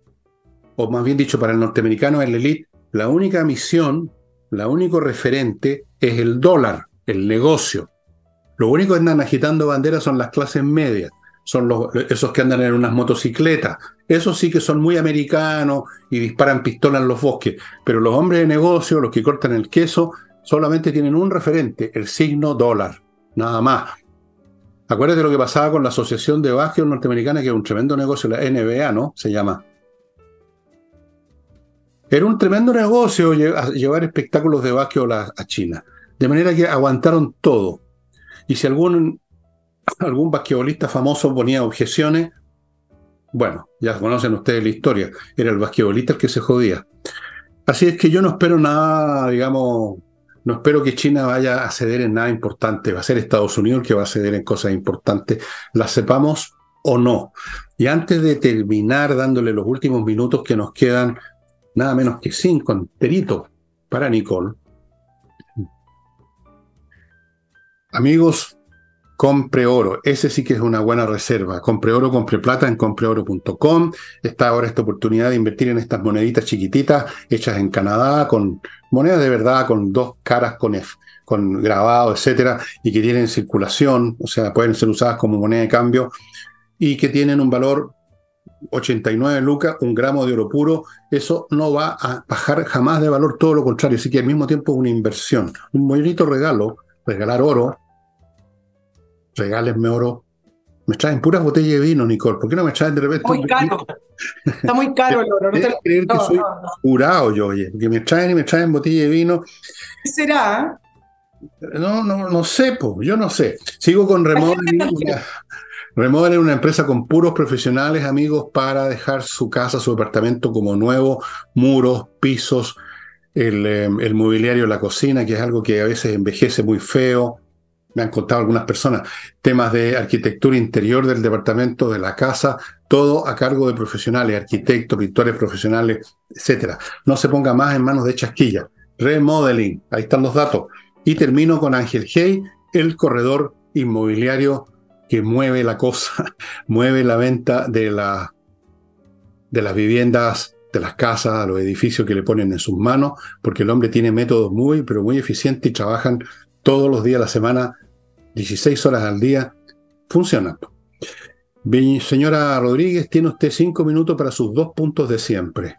o más bien dicho, para el norteamericano el elite, la única misión la único referente es el dólar, el negocio. Lo único que andan agitando banderas son las clases medias, son los, esos que andan en unas motocicletas. Esos sí que son muy americanos y disparan pistolas en los bosques. Pero los hombres de negocio, los que cortan el queso, solamente tienen un referente, el signo dólar. Nada más. Acuérdate lo que pasaba con la Asociación de Básquet Norteamericana, que es un tremendo negocio, la NBA, ¿no? Se llama. Era un tremendo negocio llevar espectáculos de básquetbol a, China. De manera que aguantaron todo. Y si algún, algún basquetbolista famoso ponía objeciones, bueno, ya conocen ustedes la historia. Era el basquetbolista el que se jodía. Así es que yo no espero nada, digamos, no espero que China vaya a ceder en nada importante. Va a ser Estados Unidos el que va a ceder en cosas importantes, las sepamos o no. Y antes de terminar dándole los últimos minutos que nos quedan nada menos que cinco enteritos para Nicole. Amigos, compre oro. Ese sí que es una buena reserva. Compre oro, compre plata en compreoro.com. Está ahora esta oportunidad de invertir en estas moneditas chiquititas hechas en Canadá, con monedas de verdad, con dos caras, con, con grabado, etcétera, y que tienen circulación, o sea, pueden ser usadas como moneda de cambio y que tienen un valor 89 lucas, un gramo de oro puro, eso no va a bajar jamás de valor, todo lo contrario, así que al mismo tiempo es una inversión. Un bonito regalo, regalar oro, regálenme oro. Me traen puras botellas de vino, Nicole. ¿Por qué no me traen de repente? Muy caro. Está muy caro el oro. No te... creer que soy jurado yo, oye. Que me traen y me traen botella de vino. ¿Qué será? No, no, no sé, pues. Yo no sé. Sigo con Remodeling. Remodeling es una empresa con puros profesionales, amigos, para dejar su casa, su departamento como nuevo, muros, pisos, el, eh, el mobiliario, la cocina, que es algo que a veces envejece muy feo, me han contado algunas personas, temas de arquitectura interior del departamento, de la casa, todo a cargo de profesionales, arquitectos, pintores profesionales, etcétera. No se ponga más en manos de chasquilla. Remodeling, ahí están los datos. Y termino con Ángel Hey, el corredor inmobiliario que mueve la cosa, [laughs] mueve la venta de, de las viviendas, de las casas, los edificios que le ponen en sus manos, porque el hombre tiene métodos muy, pero muy eficientes y trabajan todos los días de la semana 16 horas al día, funcionando. señora Rodríguez, tiene usted cinco minutos para sus dos puntos de siempre.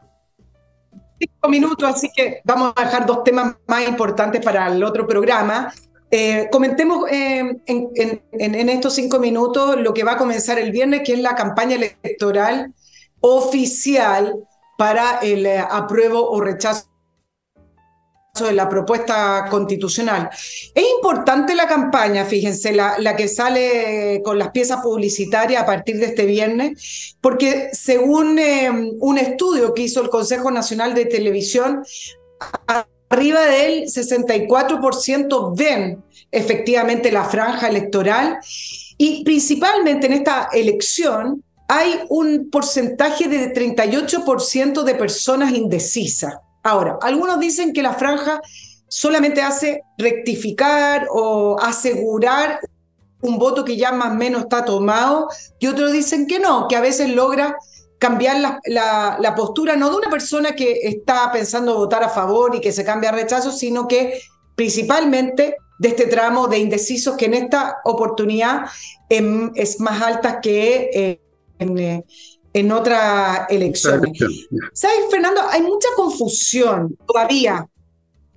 Cinco minutos, así que vamos a dejar dos temas más importantes para el otro programa. Eh, comentemos eh, en, estos cinco minutos lo que va a comenzar el viernes, que es la campaña electoral oficial para el eh, apruebo o rechazo de la propuesta constitucional. Es importante la campaña, fíjense, la, la, que sale con las piezas publicitarias a partir de este viernes, porque según eh, un estudio que hizo el Consejo Nacional de Televisión, arriba del 64% ven efectivamente la franja electoral y principalmente en esta elección hay un porcentaje de 38% de personas indecisas. Ahora, algunos dicen que la franja solamente hace rectificar o asegurar un voto que ya más o menos está tomado, y otros dicen que no, que a veces logra cambiar la, postura no de una persona que está pensando votar a favor y que se cambia a rechazo, sino que principalmente de este tramo de indecisos que en esta oportunidad es más alta que eh, en, eh, en otra elección. ¿Sabes, Fernando? Hay mucha confusión todavía.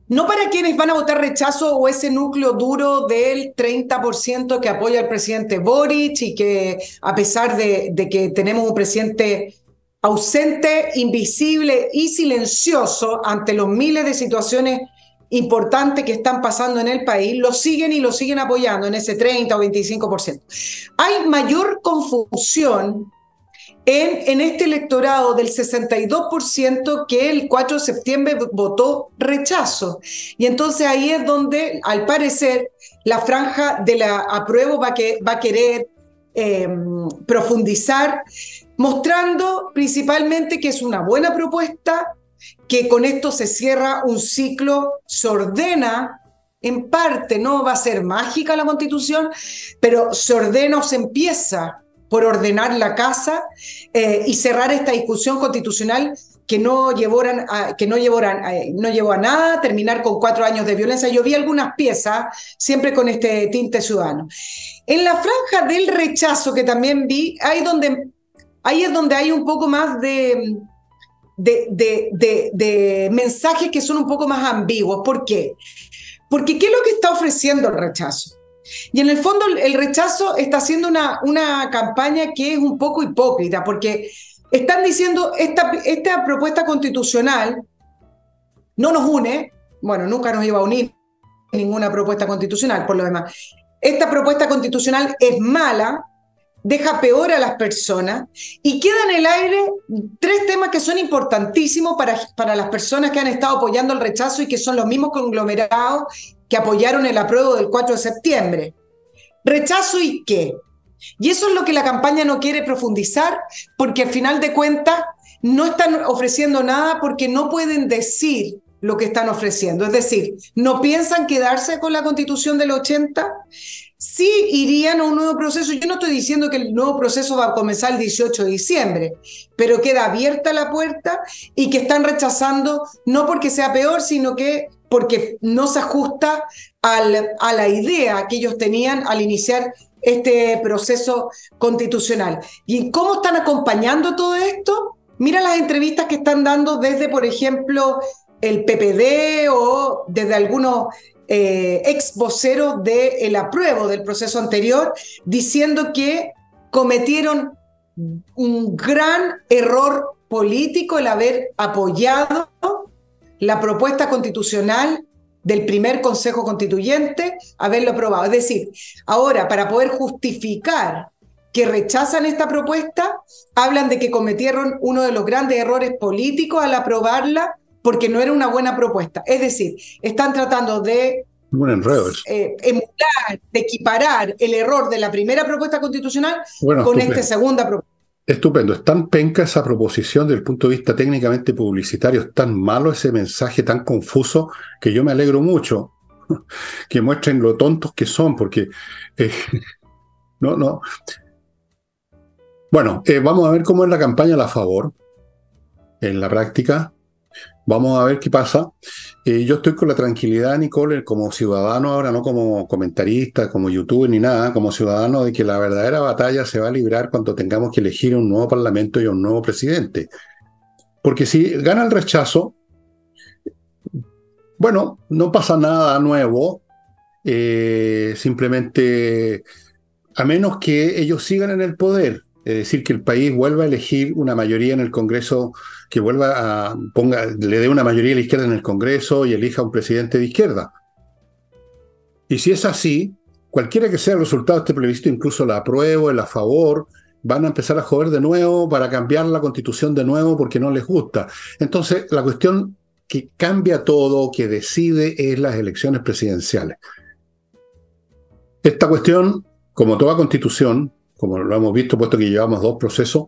No para quienes van a votar rechazo o ese núcleo duro del 30% que apoya al presidente Boric y que a pesar de, de que tenemos un presidente ausente, invisible y silencioso ante los miles de situaciones importantes que están pasando en el país, lo siguen y lo siguen apoyando en ese 30 o 25%. Hay mayor confusión en, este electorado del 62% que el 4 de septiembre votó rechazo. Y entonces ahí es donde, al parecer, la franja de la apruebo va, que, va a querer em, profundizar, mostrando principalmente que es una buena propuesta, que con esto se cierra un ciclo, se ordena en parte, no va a ser mágica la constitución, pero se ordena o se empieza por ordenar la casa eh, y cerrar esta discusión constitucional que no llevó a, que no eh, no llevó a nada, terminar con cuatro años de violencia. Yo vi algunas piezas, siempre con este tinte ciudadano. En la franja del rechazo que también vi, ahí, donde, ahí es donde hay un poco más de, de, de, de mensajes que son un poco más ambiguos. ¿Por qué? Porque ¿qué es lo que está ofreciendo el rechazo? Y en el fondo el rechazo está haciendo una, una campaña que es un poco hipócrita, porque están diciendo, esta, esta propuesta constitucional no nos une, bueno, nunca nos iba a unir ninguna propuesta constitucional, por lo demás. Esta propuesta constitucional es mala, deja peor a las personas y queda en el aire tres temas que son importantísimos para, para las personas que han estado apoyando el rechazo y que son los mismos conglomerados que apoyaron el apruebo del 4 de septiembre. ¿Rechazo y qué? Y eso es lo que la campaña no quiere profundizar, porque al final de cuentas no están ofreciendo nada porque no pueden decir lo que están ofreciendo. Es decir, no piensan quedarse con la constitución del 80, sí irían a un nuevo proceso. Yo no estoy diciendo que el nuevo proceso va a comenzar el 18 de diciembre, pero queda abierta la puerta y que están rechazando no porque sea peor, sino que porque no se ajusta al, a la idea que ellos tenían al iniciar este proceso constitucional. ¿Y cómo están acompañando todo esto? Mira las entrevistas que están dando desde, por ejemplo, el PPD o desde algunos eh, ex voceros del apruebo del proceso anterior, diciendo que cometieron un gran error político el haber apoyado la propuesta constitucional del primer Consejo Constituyente, haberlo aprobado. Es decir, ahora, para poder justificar que rechazan esta propuesta, hablan de que cometieron uno de los grandes errores políticos al aprobarla porque no era una buena propuesta. Es decir, están tratando de eh, emular, de equiparar el error de la primera propuesta constitucional con esta segunda propuesta. Estupendo, es tan penca esa proposición desde el punto de vista técnicamente publicitario, es tan malo ese mensaje, tan confuso, que yo me alegro mucho [laughs] que muestren lo tontos que son, porque eh, [laughs] no, no. Bueno, eh, vamos a ver cómo es la campaña a la favor en la práctica. Vamos a ver qué pasa. Eh, yo estoy con la tranquilidad, Nicole, como ciudadano ahora, no como comentarista, como youtuber ni nada, como ciudadano, de que la verdadera batalla se va a librar cuando tengamos que elegir un nuevo parlamento y un nuevo presidente. Porque si gana el rechazo, bueno, no pasa nada nuevo, eh, simplemente a menos que ellos sigan en el poder es decir, que el país vuelva a elegir una mayoría en el Congreso, que vuelva a ponga, le dé una mayoría a la izquierda en el Congreso y elija un presidente de izquierda. Y si es así, cualquiera que sea el resultado de este plebiscito, incluso la apruebo, el a favor, van a empezar a joder de nuevo para cambiar la constitución de nuevo porque no les gusta. Entonces, la cuestión que cambia todo, que decide, es las elecciones presidenciales. Esta cuestión, como toda constitución, como lo hemos visto, puesto que llevamos dos procesos,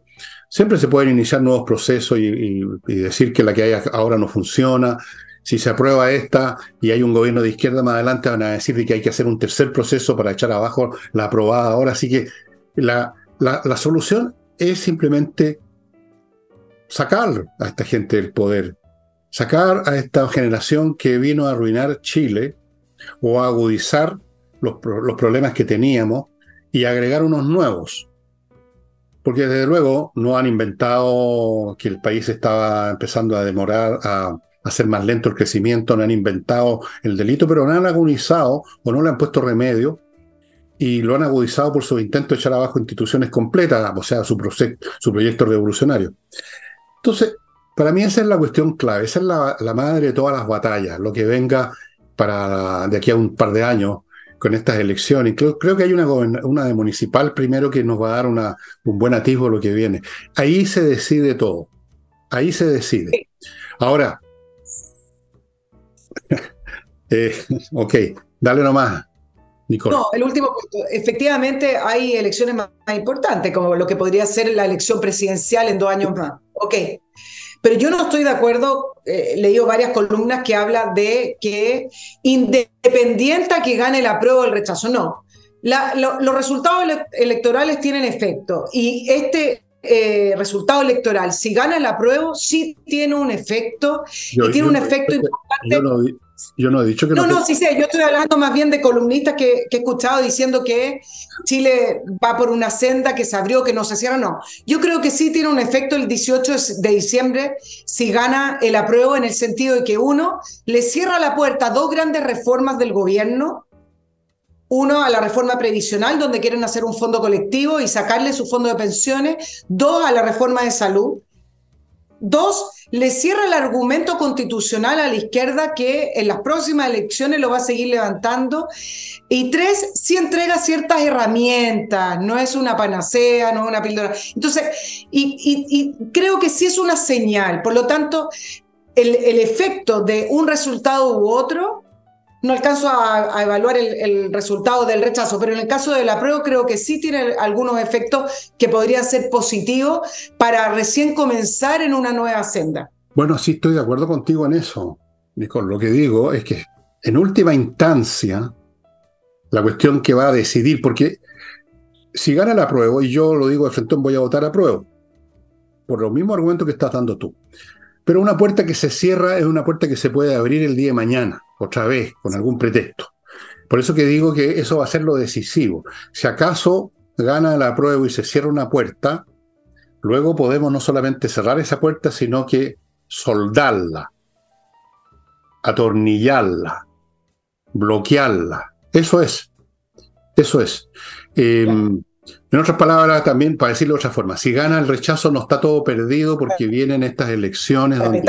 siempre se pueden iniciar nuevos procesos y, decir que la que hay ahora no funciona. Si se aprueba esta y hay un gobierno de izquierda más adelante, van a decir que hay que hacer un tercer proceso para echar abajo la aprobada ahora. Así que la, la solución es simplemente sacar a esta gente del poder, sacar a esta generación que vino a arruinar Chile o a agudizar los, los problemas que teníamos y agregar unos nuevos. Porque desde luego no han inventado que el país estaba empezando a demorar, a hacer más lento el crecimiento, no han inventado el delito, pero no han agudizado o no le han puesto remedio y lo han agudizado por su intento de echar abajo instituciones completas, o sea, su, su proyecto revolucionario. Entonces, para mí esa es la cuestión clave, esa es la, la madre de todas las batallas, lo que venga para de aquí a un par de años, con estas elecciones. Creo, creo que hay una, una de municipal primero que nos va a dar una, un buen atisbo lo que viene. Ahí se decide todo. Ahí se decide. Ahora, [laughs] eh, ok, dale nomás. Nicole. No, el último punto. Efectivamente, hay elecciones más, más, importantes, como lo que podría ser la elección presidencial en dos años más. Ok. Pero yo no estoy de acuerdo, eh, he leído varias columnas que hablan de que independiente a que gane el apruebo o el rechazo, no. los resultados electorales tienen efecto y este eh, resultado electoral, si gana el apruebo, sí tiene un efecto y tiene un efecto importante. Yo no he dicho que no. No, no, sí sé, yo estoy hablando más bien de columnistas que, que, he escuchado diciendo que Chile va por una senda que se abrió, que no se cierra, no. Yo creo que sí tiene un efecto el 18 de diciembre si gana el apruebo en el sentido de que uno le cierra la puerta a dos grandes reformas del gobierno. Uno, a la reforma previsional, donde quieren hacer un fondo colectivo y sacarle su fondo de pensiones. Dos, a la reforma de salud. Dos, le cierra el argumento constitucional a la izquierda que en las próximas elecciones lo va a seguir levantando. Y tres, sí entrega ciertas herramientas, no es una panacea, no es una píldora. Entonces, y, creo que sí es una señal. Por lo tanto, el efecto de un resultado u otro no alcanzo a, evaluar el, resultado del rechazo, pero en el caso de la prueba creo que sí tiene algunos efectos que podrían ser positivos para recién comenzar en una nueva senda. Bueno, sí estoy de acuerdo contigo en eso, Nicole. Lo que digo es que en última instancia, la cuestión que va a decidir, porque si gana la prueba, y yo lo digo de frente, voy a votar a prueba, por los mismos argumentos que estás dando tú. Pero una puerta que se cierra es una puerta que se puede abrir el día de mañana, otra vez, con algún pretexto. Por eso que digo que eso va a ser lo decisivo. Si acaso gana la prueba y se cierra una puerta, luego podemos no solamente cerrar esa puerta, sino que soldarla, atornillarla, bloquearla. Eso es. Eso es. En otras palabras, también para decirlo de otra forma, si gana el rechazo no está todo perdido porque vienen estas elecciones donde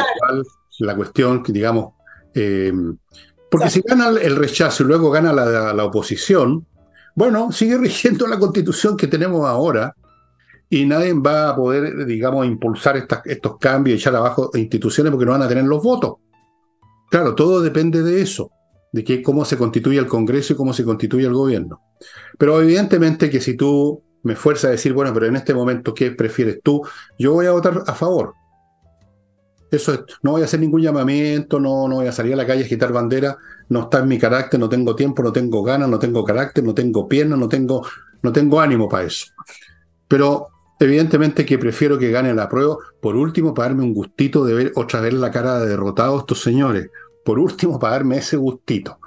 la cuestión, digamos, em, porque si gana el rechazo y luego gana la, oposición, bueno, sigue rigiendo la constitución que tenemos ahora y nadie va a poder, digamos, impulsar estos cambios y echar abajo instituciones porque no van a tener los votos. Claro, todo depende de eso, de que, cómo se constituye el Congreso y cómo se constituye el gobierno. Pero evidentemente que si tú me fuerzas a decir, bueno, pero en este momento, ¿qué prefieres tú? Yo voy a votar a favor. Eso es, no voy a hacer ningún llamamiento, no, no voy a salir a la calle a agitar bandera, no está en mi carácter, no tengo tiempo, no tengo ganas, no tengo carácter, no tengo piernas, no tengo, no tengo ánimo para eso. Pero evidentemente que prefiero que gane la prueba, por último, para darme un gustito de ver otra vez la cara de derrotados estos señores, por último, para darme ese gustito.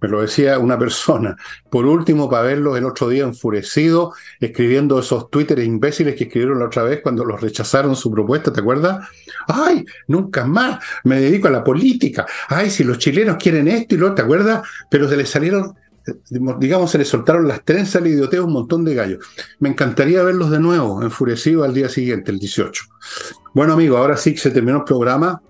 Me lo decía una persona. Por último, para verlos el otro día enfurecido, escribiendo esos Twitter imbéciles que escribieron la otra vez cuando los rechazaron su propuesta, ¿te acuerdas? ¡Ay! Nunca más me dedico a la política. ¡Ay! Si los chilenos quieren esto y lo, ¿te acuerdas? Pero se les salieron, digamos, se les soltaron las trenzas, le idioteo un montón de gallos. Me encantaría verlos de nuevo, enfurecidos al día siguiente, el 18. Bueno, amigo, ahora sí que se terminó el programa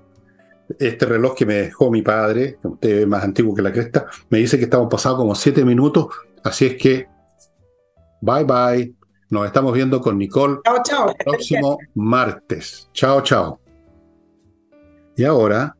este reloj que me dejó mi padre, usted es más antiguo que la cresta, me dice que estamos pasados como siete minutos, así es que bye bye. Nos estamos viendo con Nicole chao, chao. el próximo martes. Chao, chao. Y ahora